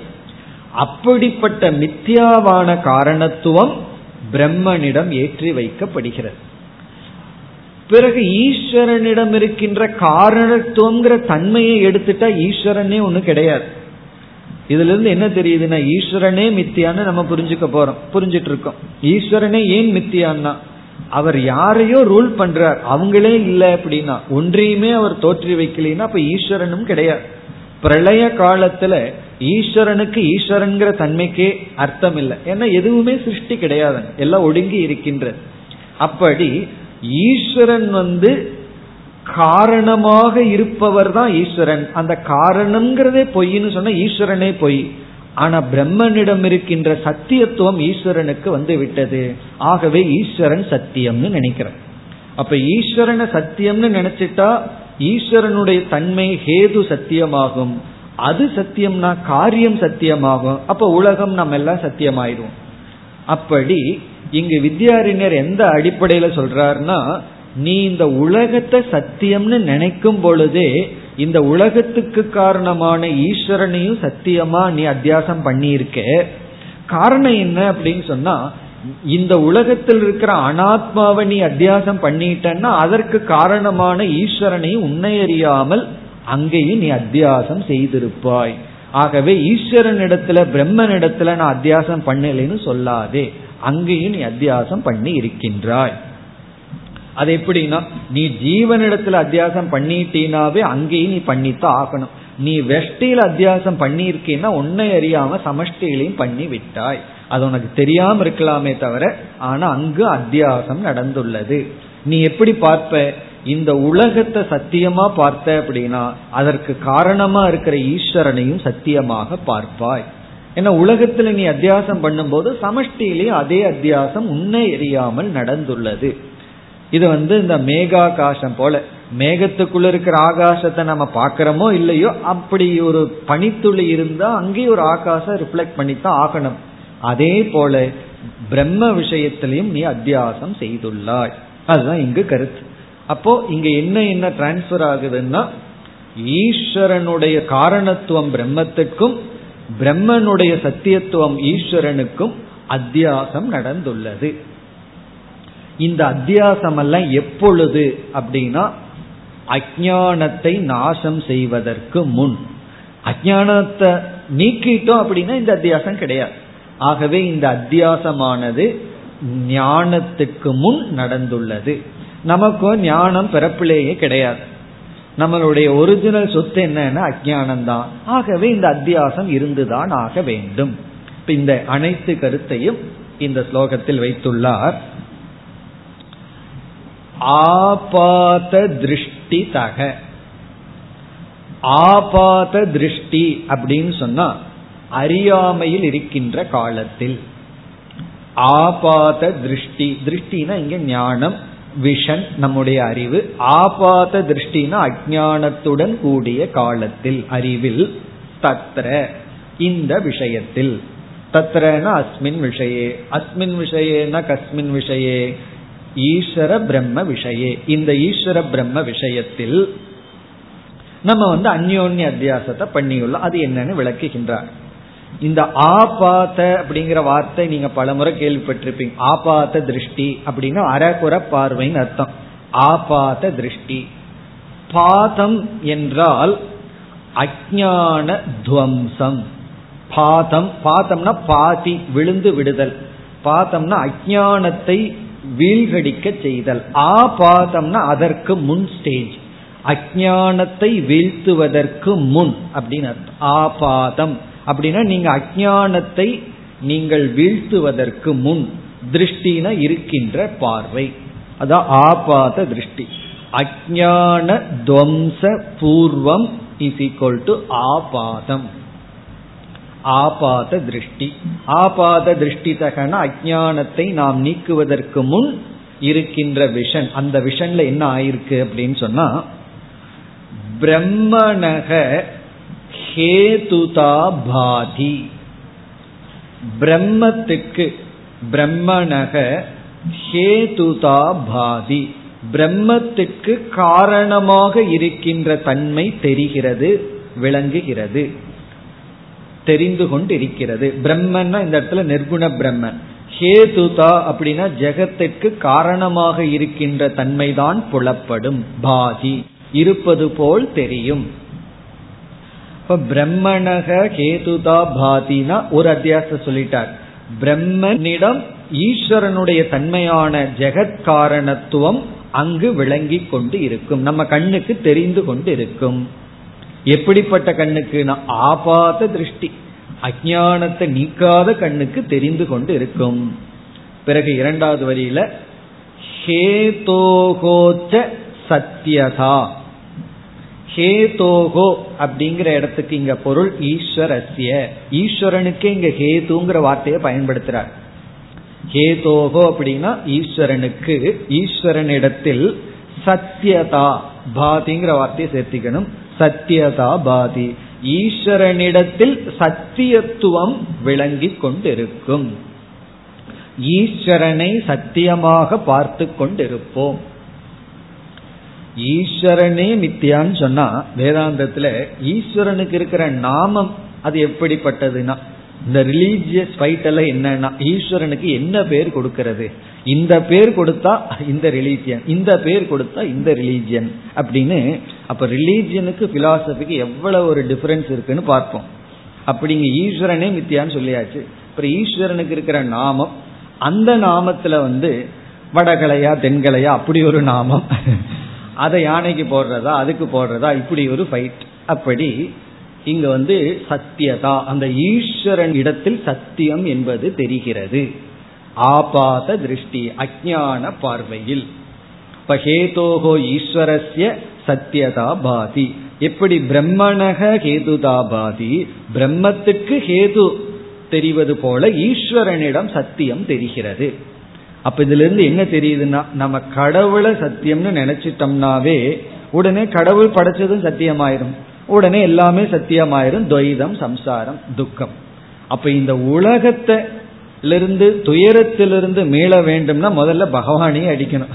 அப்படிப்பட்ட மித்தியாவான காரணத்துவம் பிரம்மனிடம் ஏற்றி வைக்கப்படுகிறது. பிறகு ஈஸ்வரனிடம் இருக்கின்ற காரணத்துவங்கிற தன்மையை எடுத்துட்டா ஈஸ்வரனே ஒண்ணு கிடையாது. இதுல இருந்து என்ன தெரியுதுன்னா ஈஸ்வரனே மித்தியான்னு நம்ம புரிஞ்சுக்க போறோம் புரிஞ்சிட்டு இருக்கோம். ஈஸ்வரனே ஏன் மித்தியான்னா அவர் யாரையோ ரூல் பண்றார் அவங்களே இல்லை அப்படின்னா ஒன்றையுமே அவர் தோற்றி வைக்கலைன்னா அப்ப ஈஸ்வரனும் கிடையாது. பிரளய காலத்துல ஈஸ்வரனுக்கு ஈஸ்வரன்கிற தன்மைக்கே அர்த்தம் இல்லை ஏன்னா எதுவுமே சிருஷ்டி கிடையாது எல்லாம் ஒடுங்கி இருக்கின்றது. அப்படி ஈஸ்வரன் வந்து காரணமாக இருப்பவர் தான் ஈஸ்வரன். அந்த காரணம்ங்கிறதே பொய்ன்னு சொன்னா ஈஸ்வரனே பொய். ஆனா பிரம்மனிடம் இருக்கின்ற சத்தியத்துவம் ஈஸ்வரனுக்கு வந்து விட்டது. ஆகவே ஈஸ்வரன் சத்தியம்னு நினைக்கிறேன் அப்ப ஈஸ்வரனை சத்தியம்னு நினைச்சிட்டா ஈஸ்வரனுடைய தன்மை ஹேது சத்தியமாகும். அது சத்தியம்னா காரியம் சத்தியமாகும். அப்ப உலகம் நம்ம எல்லாம் சத்தியமாயிடுவோம். அப்படி இங்கு வித்யாரிஞர் எந்த அடிப்படையில சொல்றாருன்னா நீ இந்த உலகத்தை சத்தியம்னு நினைக்கும் பொழுதே இந்த உலகத்துக்கு காரணமான ஈஸ்வரனையும் சத்தியமா நீ அத்தியாசம் பண்ணியிருக்க. காரணம் என்ன அப்படின்னு சொன்னா இந்த உலகத்தில் இருக்கிற அனாத்மாவை நீ அத்தியாசம் பண்ணிட்டன்னா அதற்கு காரணமான ஈஸ்வரனையும் உன்னை அறியாமல் அங்கேயும் நீ அத்தியாசம் செய்திருப்பாய். ஆகவே ஈஸ்வரனிடத்துல பிரம்மனிடத்துல நான் அத்தியாசம் பண்ணலைன்னு சொல்லாதே. அங்கேயும் நீ அத்தியாசம் பண்ணி இருக்கின்றாய் அது எப்படின்னா நீ ஜீவனிடத்துல அத்தியாசம் பண்ணிட்டீனாவே அங்கேயும் நீ பண்ணித்தான் ஆகணும். நீ வெஷ்டியில அத்தியாசம் பண்ணியிருக்கீன்னா உன்னை அறியாம சமஷ்டியிலையும் பண்ணி விட்டாய். அது உனக்கு தெரியாம இருக்கலாமே தவிர ஆனா அங்கு அத்தியாசம் நடந்துள்ளது. நீ எப்படி பார்ப்ப? இந்த உலகத்தை சத்தியமா பார்த்த அப்படின்னா அதற்கு காரணமா இருக்கிற ஈஸ்வரனையும் சத்தியமாக பார்ப்பாய். ஏன்னா உலகத்துல நீ அத்தியாசம் பண்ணும்போது சமஷ்டியிலேயே அதே அத்தியாசம் உன்னை எரியாமல் நடந்துள்ளது. இது வந்து இந்த மேகாகாசம் போல. மேகத்துக்குள்ள இருக்கிற ஆகாசத்தை நம்ம பாக்கிறோமோ இல்லையோ அப்படி ஒரு பனித்துளி இருந்தா அங்கேயும் ஒரு ஆகாசம் ரிஃப்ளெக்ட் பண்ணித்தான் ஆகணும். அதே போல பிரம்ம விஷயத்திலையும் நீ அத்தியாசம் செய்துள்ளாய். அதுதான் இங்கு கருத்து. அப்போ இங்க என்ன என்ன டிரான்ஸ்பர் ஆகுதுன்னா ஈஸ்வரனுடைய காரணத்துவம் பிரம்மத்துக்கும் பிரம்மனுடைய சத்தியத்துவம் ஈஸ்வரனுக்கும் அத்தியாசம் நடந்துள்ளது. இந்த அத்தியாசம் எல்லாம் எப்பொழுது அப்படின்னா அஜானத்தை நாசம் செய்வதற்கு முன். அஜானத்தை நீக்கிட்டோம் அப்படின்னா இந்த அத்தியாசம் கிடையாது. ஆகவே இந்த அத்தியாசமானது ஞானத்துக்கு முன் நடந்துள்ளது. நமக்கும் ஞானம் பிறப்பிலேயே கிடையாது. நம்மளுடைய ஒரிஜினல் சொத்து என்னன்னா அஜானம் தான் ஆகவே இந்த அத்தியாசம் இருந்துதான் ஆக வேண்டும். இந்த அனைத்து கருத்தையும் இந்த ஸ்லோகத்தில் வைத்துள்ளார். ஆபாத திருஷ்டி தக ஆபாத திருஷ்டி அப்படின்னு சொன்னா அறியாமையில் இருக்கின்ற காலத்தில். ஆபாத திருஷ்டி திருஷ்டினா இங்க ஞானம் விஷன் நம்முடைய அறிவு. ஆபாத திருஷ்டினா அஜானத்துடன் கூடிய காலத்தில் அறிவில் தத்ர இந்த விஷயத்தில். தத்ரனா அஸ்மின் விஷயே அஸ்மின் விஷயேனா கஸ்மின் விஷயே. ஈஸ்வர பிரம்ம விஷயே. இந்த ஈஸ்வர பிரம்ம விஷயத்தில் நம்ம வந்து அந்யோன்ய அத்தியாசத்தை பண்ணியுள்ளோம் அது என்னன்னு விளக்குகின்றார். இந்த ஆபாத்த அப்படிங்கிற வார்த்தை நீங்க பலமுறை கேள்விப்பட்டிருப்பீங்க. ஆபாத்த திருஷ்டி அப்படின்னா அறகுற பார்வைன்னு அர்த்தம். ஆபாத்த திருஷ்டி. பாதம் என்றால் அஜான துவம்சம். பாதம் பாதம்னா பாதி விழுந்து விடுதல். பாதம்னா அஜானத்தை வீழ்கடிக்க செய்தல். ஆபாதம்னா அதற்கு முன் ஸ்டேஜ் அஜானத்தை வீழ்த்துவதற்கு முன் அப்படின்னு அர்த்தம். ஆபாதம். அப்படின்னா நீங்க அஜானத்தை நீங்கள் வீழ்த்துவதற்கு முன் திருஷ்டின இருக்கின்ற பார்வை. அதான் ஆபாத திருஷ்டி. அஜான துவம்ச பூர்வம் இஸ் ஈக்வல் டு ஆபாதம். ஆபாத திருஷ்டி. ஆபாத திருஷ்டி தகன அஜானத்தை நாம் நீக்குவதற்கு முன் இருக்கின்ற விஷன். அந்த விஷன்ல என்ன ஆயிருக்கு அப்படின்னு சொன்னா பிரம்மணக ஹேதுதா பாதி. பிரம்மத்துக்கு பிரம்மணக ஹேதுதா பாதி. பிரம்மத்துக்கு காரணமாக இருக்கின்ற தன்மை தெரிகிறது விளங்குகிறது. தெரிந்து கொண்டு இருக்கிறது பிரம்மன்னா இந்த இடத்துல நிர்குண பிரம்மன். ஹேதுதா அப்படின்னா ஜெகத்திற்கு காரணமாக இருக்கின்ற தன்மைதான் புலப்படும். பாதி. இருப்பது போல் தெரியும். இப்ப பிரம்மணக கேதுதா பாதினா ஒரு அத்தியாச சொல்லிட்டார். பிரம்மனிடம் ஈஸ்வரனுடைய தன்மையான ஜெகத் காரணத்துவம் அங்கு விளங்கி கொண்டு இருக்கும். நம்ம கண்ணுக்கு தெரிந்து கொண்டு இருக்கும். எப்படிப்பட்ட கண்ணுக்கு? ஆபாத திருஷ்டி. அஜானத்தை நீக்காத கண்ணுக்கு தெரிந்து கொண்டு இருக்கும் பிறகு இரண்டாவது வரியில ஹேதோகோச்ச சத்தியதா ஹேதோகோ அப்படிங்கிற இடத்துக்கு இங்க பொருள் ஈஸ்வரஸ்ய. ஈஸ்வரனுக்கு இங்க ஹேதுங்கிற வார்த்தையை பயன்படுத்துறார். ஹேதோகோ அப்படின்னா ஈஸ்வரனுக்கு ஈஸ்வரனிடத்தில் சத்தியதா பாதிங்கிற வார்த்தையை சேர்த்திக்கணும். சத்தியதா பாதி. ஈஸ்வரனிடத்தில் சத்தியத்துவம் விளங்கி கொண்டிருக்கும் ஈஸ்வரனை சத்தியமாக பார்த்து கொண்டிருப்போம். ஈஸ்வரனே மித்தியான்னு சொன்னா வேதாந்தத்துல ஈஸ்வரனுக்கு இருக்கிற நாமம் அது எப்படிப்பட்டதுன்னா இந்த ரிலீஜியஸ் ஃபைட் எல்லாம் என்னன்னா ஈஸ்வரனுக்கு என்ன பேர் கொடுக்கறது? இந்த பேர் கொடுத்தா இந்த ரிலீஜியன் இந்த பேர் கொடுத்தா இந்த ரிலீஜியன் அப்படின்னு அப்ப ரிலீஜியனுக்கு பிலாசபிக்கு எவ்வளவு ஒரு டிஃபரன்ஸ் இருக்குன்னு பார்ப்போம். அப்படிங்க ஈஸ்வரனே மித்தியான்னு சொல்லியாச்சு. அப்புறம் ஈஸ்வரனுக்கு இருக்கிற நாமம் அந்த நாமத்துல வந்து வடகலையா தென்கலையா அப்படி ஒரு நாமம். அதை யானைக்கு போடுறதா அதுக்கு போடுறதா இப்படி ஒரு ஃபைட் அப்படி இங்க வந்து சத்தியதா அந்த ஈஸ்வரன் இடத்தில் சத்தியம் என்பது தெரிகிறது. ஆபாத திருஷ்டி அஜான பார்வையில். இப்ப ஹேதோகோ ஈஸ்வரஸ்ய சத்தியதா பாதி. எப்படி பிரம்மணக ஹேதுதா பாதி? பிரம்மத்துக்கு ஹேது தெரிவது போல ஈஸ்வரனிடம் சத்தியம் தெரிகிறது. அப்ப இதுல இருந்து என்ன தெரியுதுன்னா நம்ம கடவுளை சத்தியம்னு நினைச்சிட்டோம்னாவே உடனே கடவுள் படைச்சதும் சத்தியமாயிரும். உடனே எல்லாமே சத்தியமாயிரும். துவைதம் சம்சாரம் துக்கம். அப்ப இந்த உலகத்தை இருந்து துயரத்திலிருந்து மீள வேண்டும்னா முதல்ல பகவானையே அடிக்கணும்.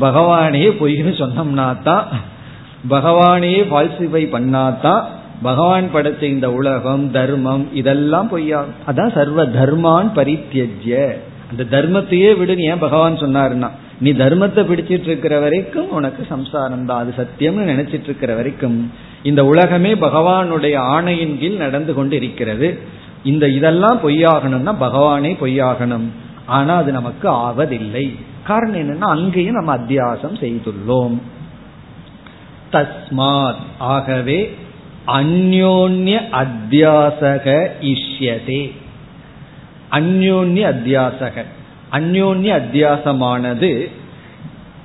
பகவானையே பொய்னு சொன்னோம்னா தான் பகவானையே ஃபால்சிஃபை பண்ணாதான் பகவான் படைச்ச இந்த உலகம் தர்மம் இதெல்லாம் பொய்யா அதான் சர்வ தர்மான் பரித்தியஜ்ய. அந்த தர்மத்தையே விடுன்னு ஏன் பகவான் சொன்னாருன்னா நீ தர்மத்தை பிடிச்சிட்டு இருக்கிற வரைக்கும் உனக்கு சம்சாரம் தான். அது சத்தியம்னு நினைச்சிட்டு இருக்கிற வரைக்கும் இந்த உலகமே பகவானுடைய ஆணையின் கீழ் நடந்து கொண்டு இருக்கிறது இந்த இதெல்லாம் பொய்யாகணும்னா பகவானே பொய்யாகணும். ஆனா அது நமக்கு ஆவதில்லை. காரணம் என்னன்னா அங்கேயும் நம்ம அத்தியாசம் செய்துள்ளோம். தஸ்மாத். ஆகவே அந்யோன்ய அத்தியாசக இஷ்யதே. அந்யோன்ய அத்தியாசக. அந்யோன்ய அத்தியாசமானது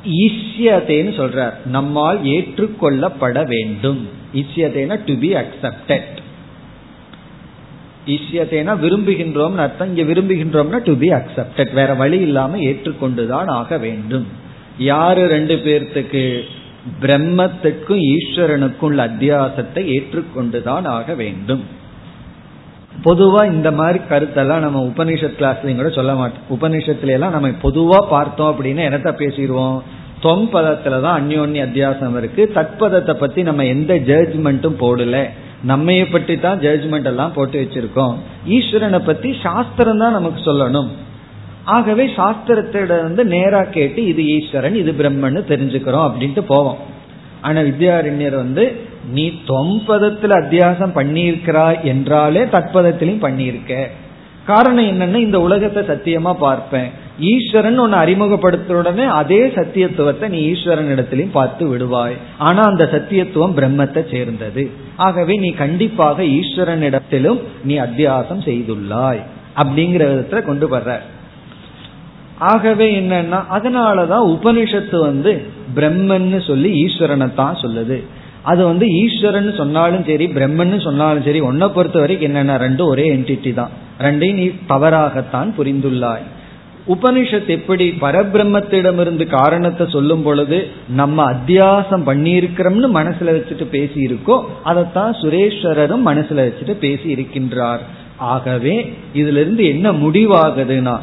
ஈஸ்யதேன்னு சொல்றார். நம்மால் ஏற்றுக்கொள்ளப்பட வேண்டும். ஈஸ்யதேனா டு பி அக்செப்டட் இஷ்யத்தைனா விரும்புகின்றோம் அர்த்தம். இங்க விரும்புகின்றோம்னா டு பி அக்செப்டட் வேற வழி இல்லாம ஏற்றுக்கொண்டுதான் ஆக வேண்டும். யாரு ரெண்டு பேர்த்துக்கு பிரம்மத்துக்கும் ஈஸ்வரனுக்கும் உள்ள அத்தியாசத்தை ஏற்றுக்கொண்டுதான் ஆக வேண்டும். பொதுவா இந்த மாதிரி கருத்தெல்லாம் நம்ம உபனிஷத் கிளாஸ்லயும் கூட சொல்ல மாட்டோம். உபனிஷத்துல எல்லாம் நம்ம பொதுவா பார்த்தோம் அப்படின்னா என்னத்த பேசிடுவோம்? தொம் பதத்துல தான் அந்யோன்ய அத்தியாசம் இருக்கு. தற்பதத்தை பத்தி நம்ம எந்த ஜட்ஜ்மெண்ட்டும் போடல. நம்மைய பற்றி தான் ஜட்ஜ்மெண்ட் எல்லாம் போட்டு வச்சிருக்கோம். ஈஸ்வரனை பத்தி சாஸ்திரம் தான் நமக்கு சொல்லணும். ஆகவே சாஸ்திரத்திட வந்து நேரா கேட்டு இது ஈஸ்வரன் இது பிரம்மன்னு தெரிஞ்சுக்கிறோம் அப்படின்ட்டு போவோம். ஆனா வித்யாரண்யர் வந்து நீ தொம்பதத்துல அத்தியாசம் பண்ணியிருக்கிறாய் என்றாலே தற்பதத்திலையும் பண்ணியிருக்க. காரணம் என்னன்னா இந்த உலகத்தை சத்தியமா பார்ப்பேன். ஈஸ்வரன் உன்னை அறிமுகப்படுத்த உடனே அதே சத்தியத்துவத்தை நீ ஈஸ்வரன் இடத்திலையும் பார்த்து விடுவாய். ஆனா அந்த சத்தியத்துவம் பிரம்மத்தை சேர்ந்தது. ஆகவே நீ கண்டிப்பாக ஈஸ்வரன் இடத்திலும் நீ அத்தியாசம் செய்துள்ளாய் அப்படிங்கிற விதத்துல கொண்டு வர்ற. ஆகவே என்னன்னா அதனாலதான் உபனிஷத்து வந்து பிரம்மன்னு சொல்லி ஈஸ்வரனை தான் சொல்லுது. அது வந்து ஈஸ்வரன் சொன்னாலும் சரி பிரம்மன் சொன்னாலும் சரி ஒன்ன பொறுத்த வரைக்கும் என்னென்ன ரெண்டும் ஒரே என்டிட்டி தான். ரெண்டையும் நீ தவறாகத்தான் புரிந்துள்ளாய். உபனிஷத் எப்படி பரபிரம்மத்திடமிருந்து காரணத்தை சொல்லும் பொழுது நம்ம அத்தியாசம் பண்ணியிருக்கிறோம்னு மனசுல வச்சுட்டு பேசி இருக்கோ அதைத்தான் சுரேஸ்வரரும் மனசுல வச்சுட்டு பேசி இருக்கின்றார் ஆகவே இதுல இருந்து என்ன முடிவாகுதுன்னா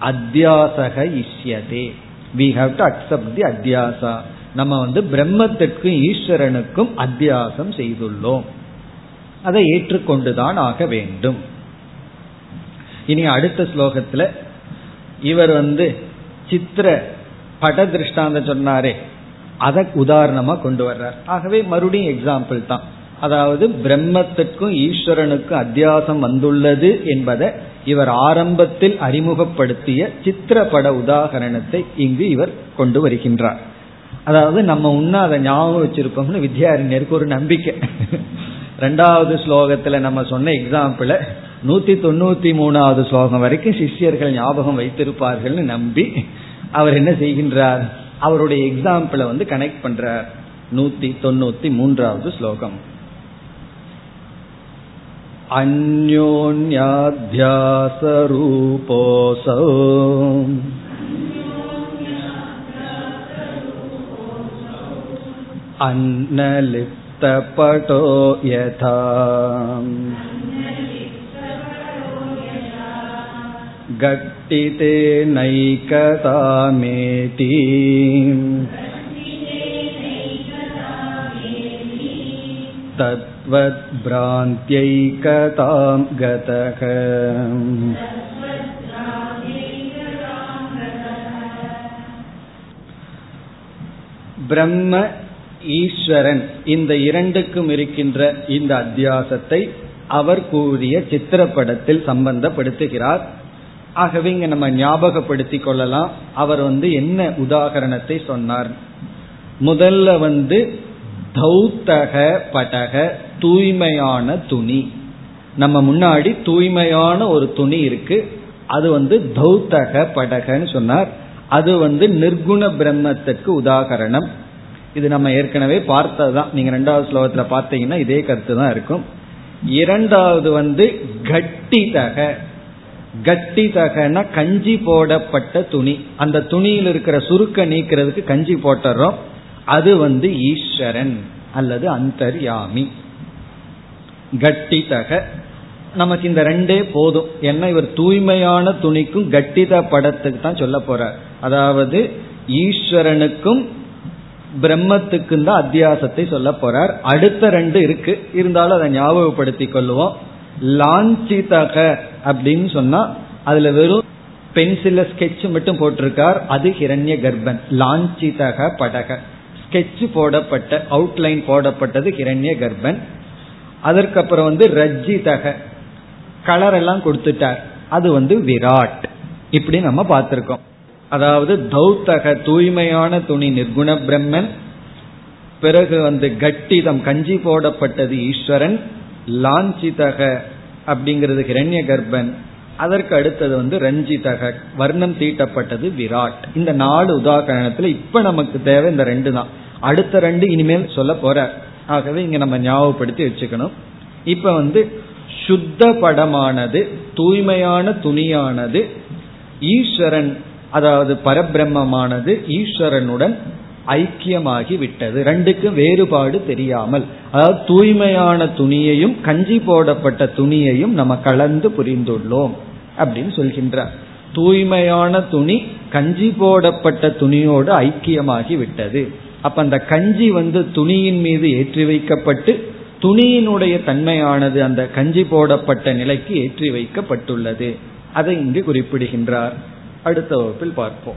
அத்தியாசக இஷ்யதே. We have to accept the அத்தியாசா. நம்ம வந்து பிரம்மத்திற்கும் ஈஸ்வரனுக்கும் அத்தியாசம் செய்துள்ளோம். அதை ஏற்றுக்கொண்டுதான் ஆக வேண்டும். இனி அடுத்த ஸ்லோகத்துல இவர் வந்து சித்திர பட திருஷ்டாந்த சொன்னாரே. அதை உதாரணமா கொண்டு வர்றார். ஆகவே மறுபடியும் எக்ஸாம்பிள் தான். அதாவது பிரம்மத்திற்கும் ஈஸ்வரனுக்கும் அத்தியாசம் வந்துள்ளது என்பதை இவர் ஆரம்பத்தில் அறிமுகப்படுத்திய சித்திரப்பட உதாகரணத்தை இங்கு இவர் கொண்டு வருகின்றார். அதாவது நம்ம உன்ன அதை ஞாபகம் வச்சிருக்கோம்னு வித்யாரண்யருக்கு ஒரு நம்பிக்கை. ரெண்டாவது ஸ்லோகத்துல நம்ம சொன்ன எக்ஸாம்பிள நூத்தி தொண்ணூத்தி மூணாவது ஸ்லோகம் வரைக்கும் சிஷ்யர்கள் ஞாபகம் வைத்திருப்பார்கள்னு நம்பி அவர் என்ன செய்கின்றார் அவருடைய எக்ஸாம்பிளை வந்து கனெக்ட் பண்றார் நூத்தி தொண்ணூத்தி மூன்றாவது ஸ்லோகம் अन्योन्याध्यासरूपोऽसौ अन्नलिप्तपटो यथा गट्टिते नैकतामेति तद्वद्भ्रान्त्यैकतां गतः பிரம்ம ஈஸ்வரன் இந்த இரண்டுக்கும் இருக்கின்ற இந்த அத்தியாசத்தை அவர் கூறிய சித்திரப்படத்தில் சம்பந்தப்படுத்துகிறார் ஆகவே இங்க நம்ம ஞாபகப்படுத்தி கொள்ளலாம். அவர் வந்து என்ன உதாகரணத்தை சொன்னார்? முதல்ல வந்து தௌத்தக படக தூய்மையான துணி. நம்ம முன்னாடி தூய்மையான ஒரு துணி இருக்கு. அது வந்து தௌத்தக படகன்னு சொன்னார். அது வந்து நிர்குண பிரம்மத்துக்கு உதாகரணம். இது நம்ம ஏற்கனவே பார்த்ததுதான். நீங்க ரெண்டாவது ஸ்லோகத்துல பார்த்தீங்கன்னா இதே கருத்து தான் இருக்கும். இரண்டாவது வந்து கட்டிதக. கட்டிதகன கஞ்சி போடப்பட்ட துணி. அந்த துணியில் இருக்கிற சுருக்க நீக்கிறதுக்கு கஞ்சி போட்டுறோம். அது வந்து ஈஸ்வரன் அல்லது அந்தர்யாமி. கட்டிதக நமக்கு இந்த ரெண்டே போதும். ஏன்னா இவர் தூய்மையான துணிக்கும் கட்டித படத்துக்கு தான் சொல்ல போறார். அதாவது ஈஸ்வரனுக்கும் பிரம்மத்துக்கும் தான் அத்தியாசத்தை சொல்ல போறார். அடுத்த ரெண்டு இருக்கு. இருந்தாலும் அதை ஞாபகப்படுத்தி கொள்ளுவோம் லாஞ்சிதக. அப்படின்னு சொன்னா அதுல வெறும் பென்சில ஸ்கெட்ச் மட்டும் போட்டிருக்கார். அது ஹிரண்ய கர்ப்பன். லாஞ்சிதக படக. ஸ்கெட்ச் போடப்பட்ட அவுட்லைன் போடப்பட்டது ஹிரண்ய கர்ப்பன். அதற்கப்புறம் வந்து ரஜ்ஜிதக. கலர் எல்லாம் கொடுத்துட்டார். அது வந்து விராட். இப்படி நம்ம பார்த்திருக்கோம். அதாவது தௌத்தக தூய்மையான துணி நிர்குண பிரம்மன். பிறகு வந்து கட்டிதம் கஞ்சி போடப்பட்டது ஈஸ்வரன். லாஞ்சிதக அப்படிங்கிறது ஹிரண்ய கர்ப்பன் அதற்கு அடுத்தது வந்து ரஞ்சிதக. வர்ணம் தீட்டப்பட்டது விராட். இந்த நாலு உதாகரணத்துல இப்ப நமக்கு தேவை இந்த ரெண்டு தான். அடுத்த ரெண்டு இனிமேல் சொல்ல போற. ஆகவே இங்க நம்ம ஞாபகப்படுத்தி வச்சுக்கணும். இப்ப வந்து சுத்த படமானது தூய்மையான துணியானது ஈஸ்வரன் அதாவது பரபிரம்மமானது ஈஸ்வரனுடன் ஐக்கியமாகி விட்டது ரெண்டுக்கும் வேறுபாடு தெரியாமல் அதாவது தூய்மையான துணியையும் கஞ்சி போடப்பட்ட துணியையும் நம்ம கலந்து புரிந்துள்ளோம் அப்படின்னு சொல்கின்றார். தூய்மையான துணி கஞ்சி போடப்பட்ட துணியோடு ஐக்கியமாகி விட்டது அப்ப அந்த கஞ்சி வந்து துணியின் மீது ஏற்றி வைக்கப்பட்டு துணியினுடைய தன்மையானது அந்த கஞ்சி போடப்பட்ட நிலைக்கு ஏற்றி வைக்கப்பட்டுள்ளது. அதை இங்கு குறிப்பிடுகின்றார். அடுத்த வகுப்பில் பார்ப்போம்.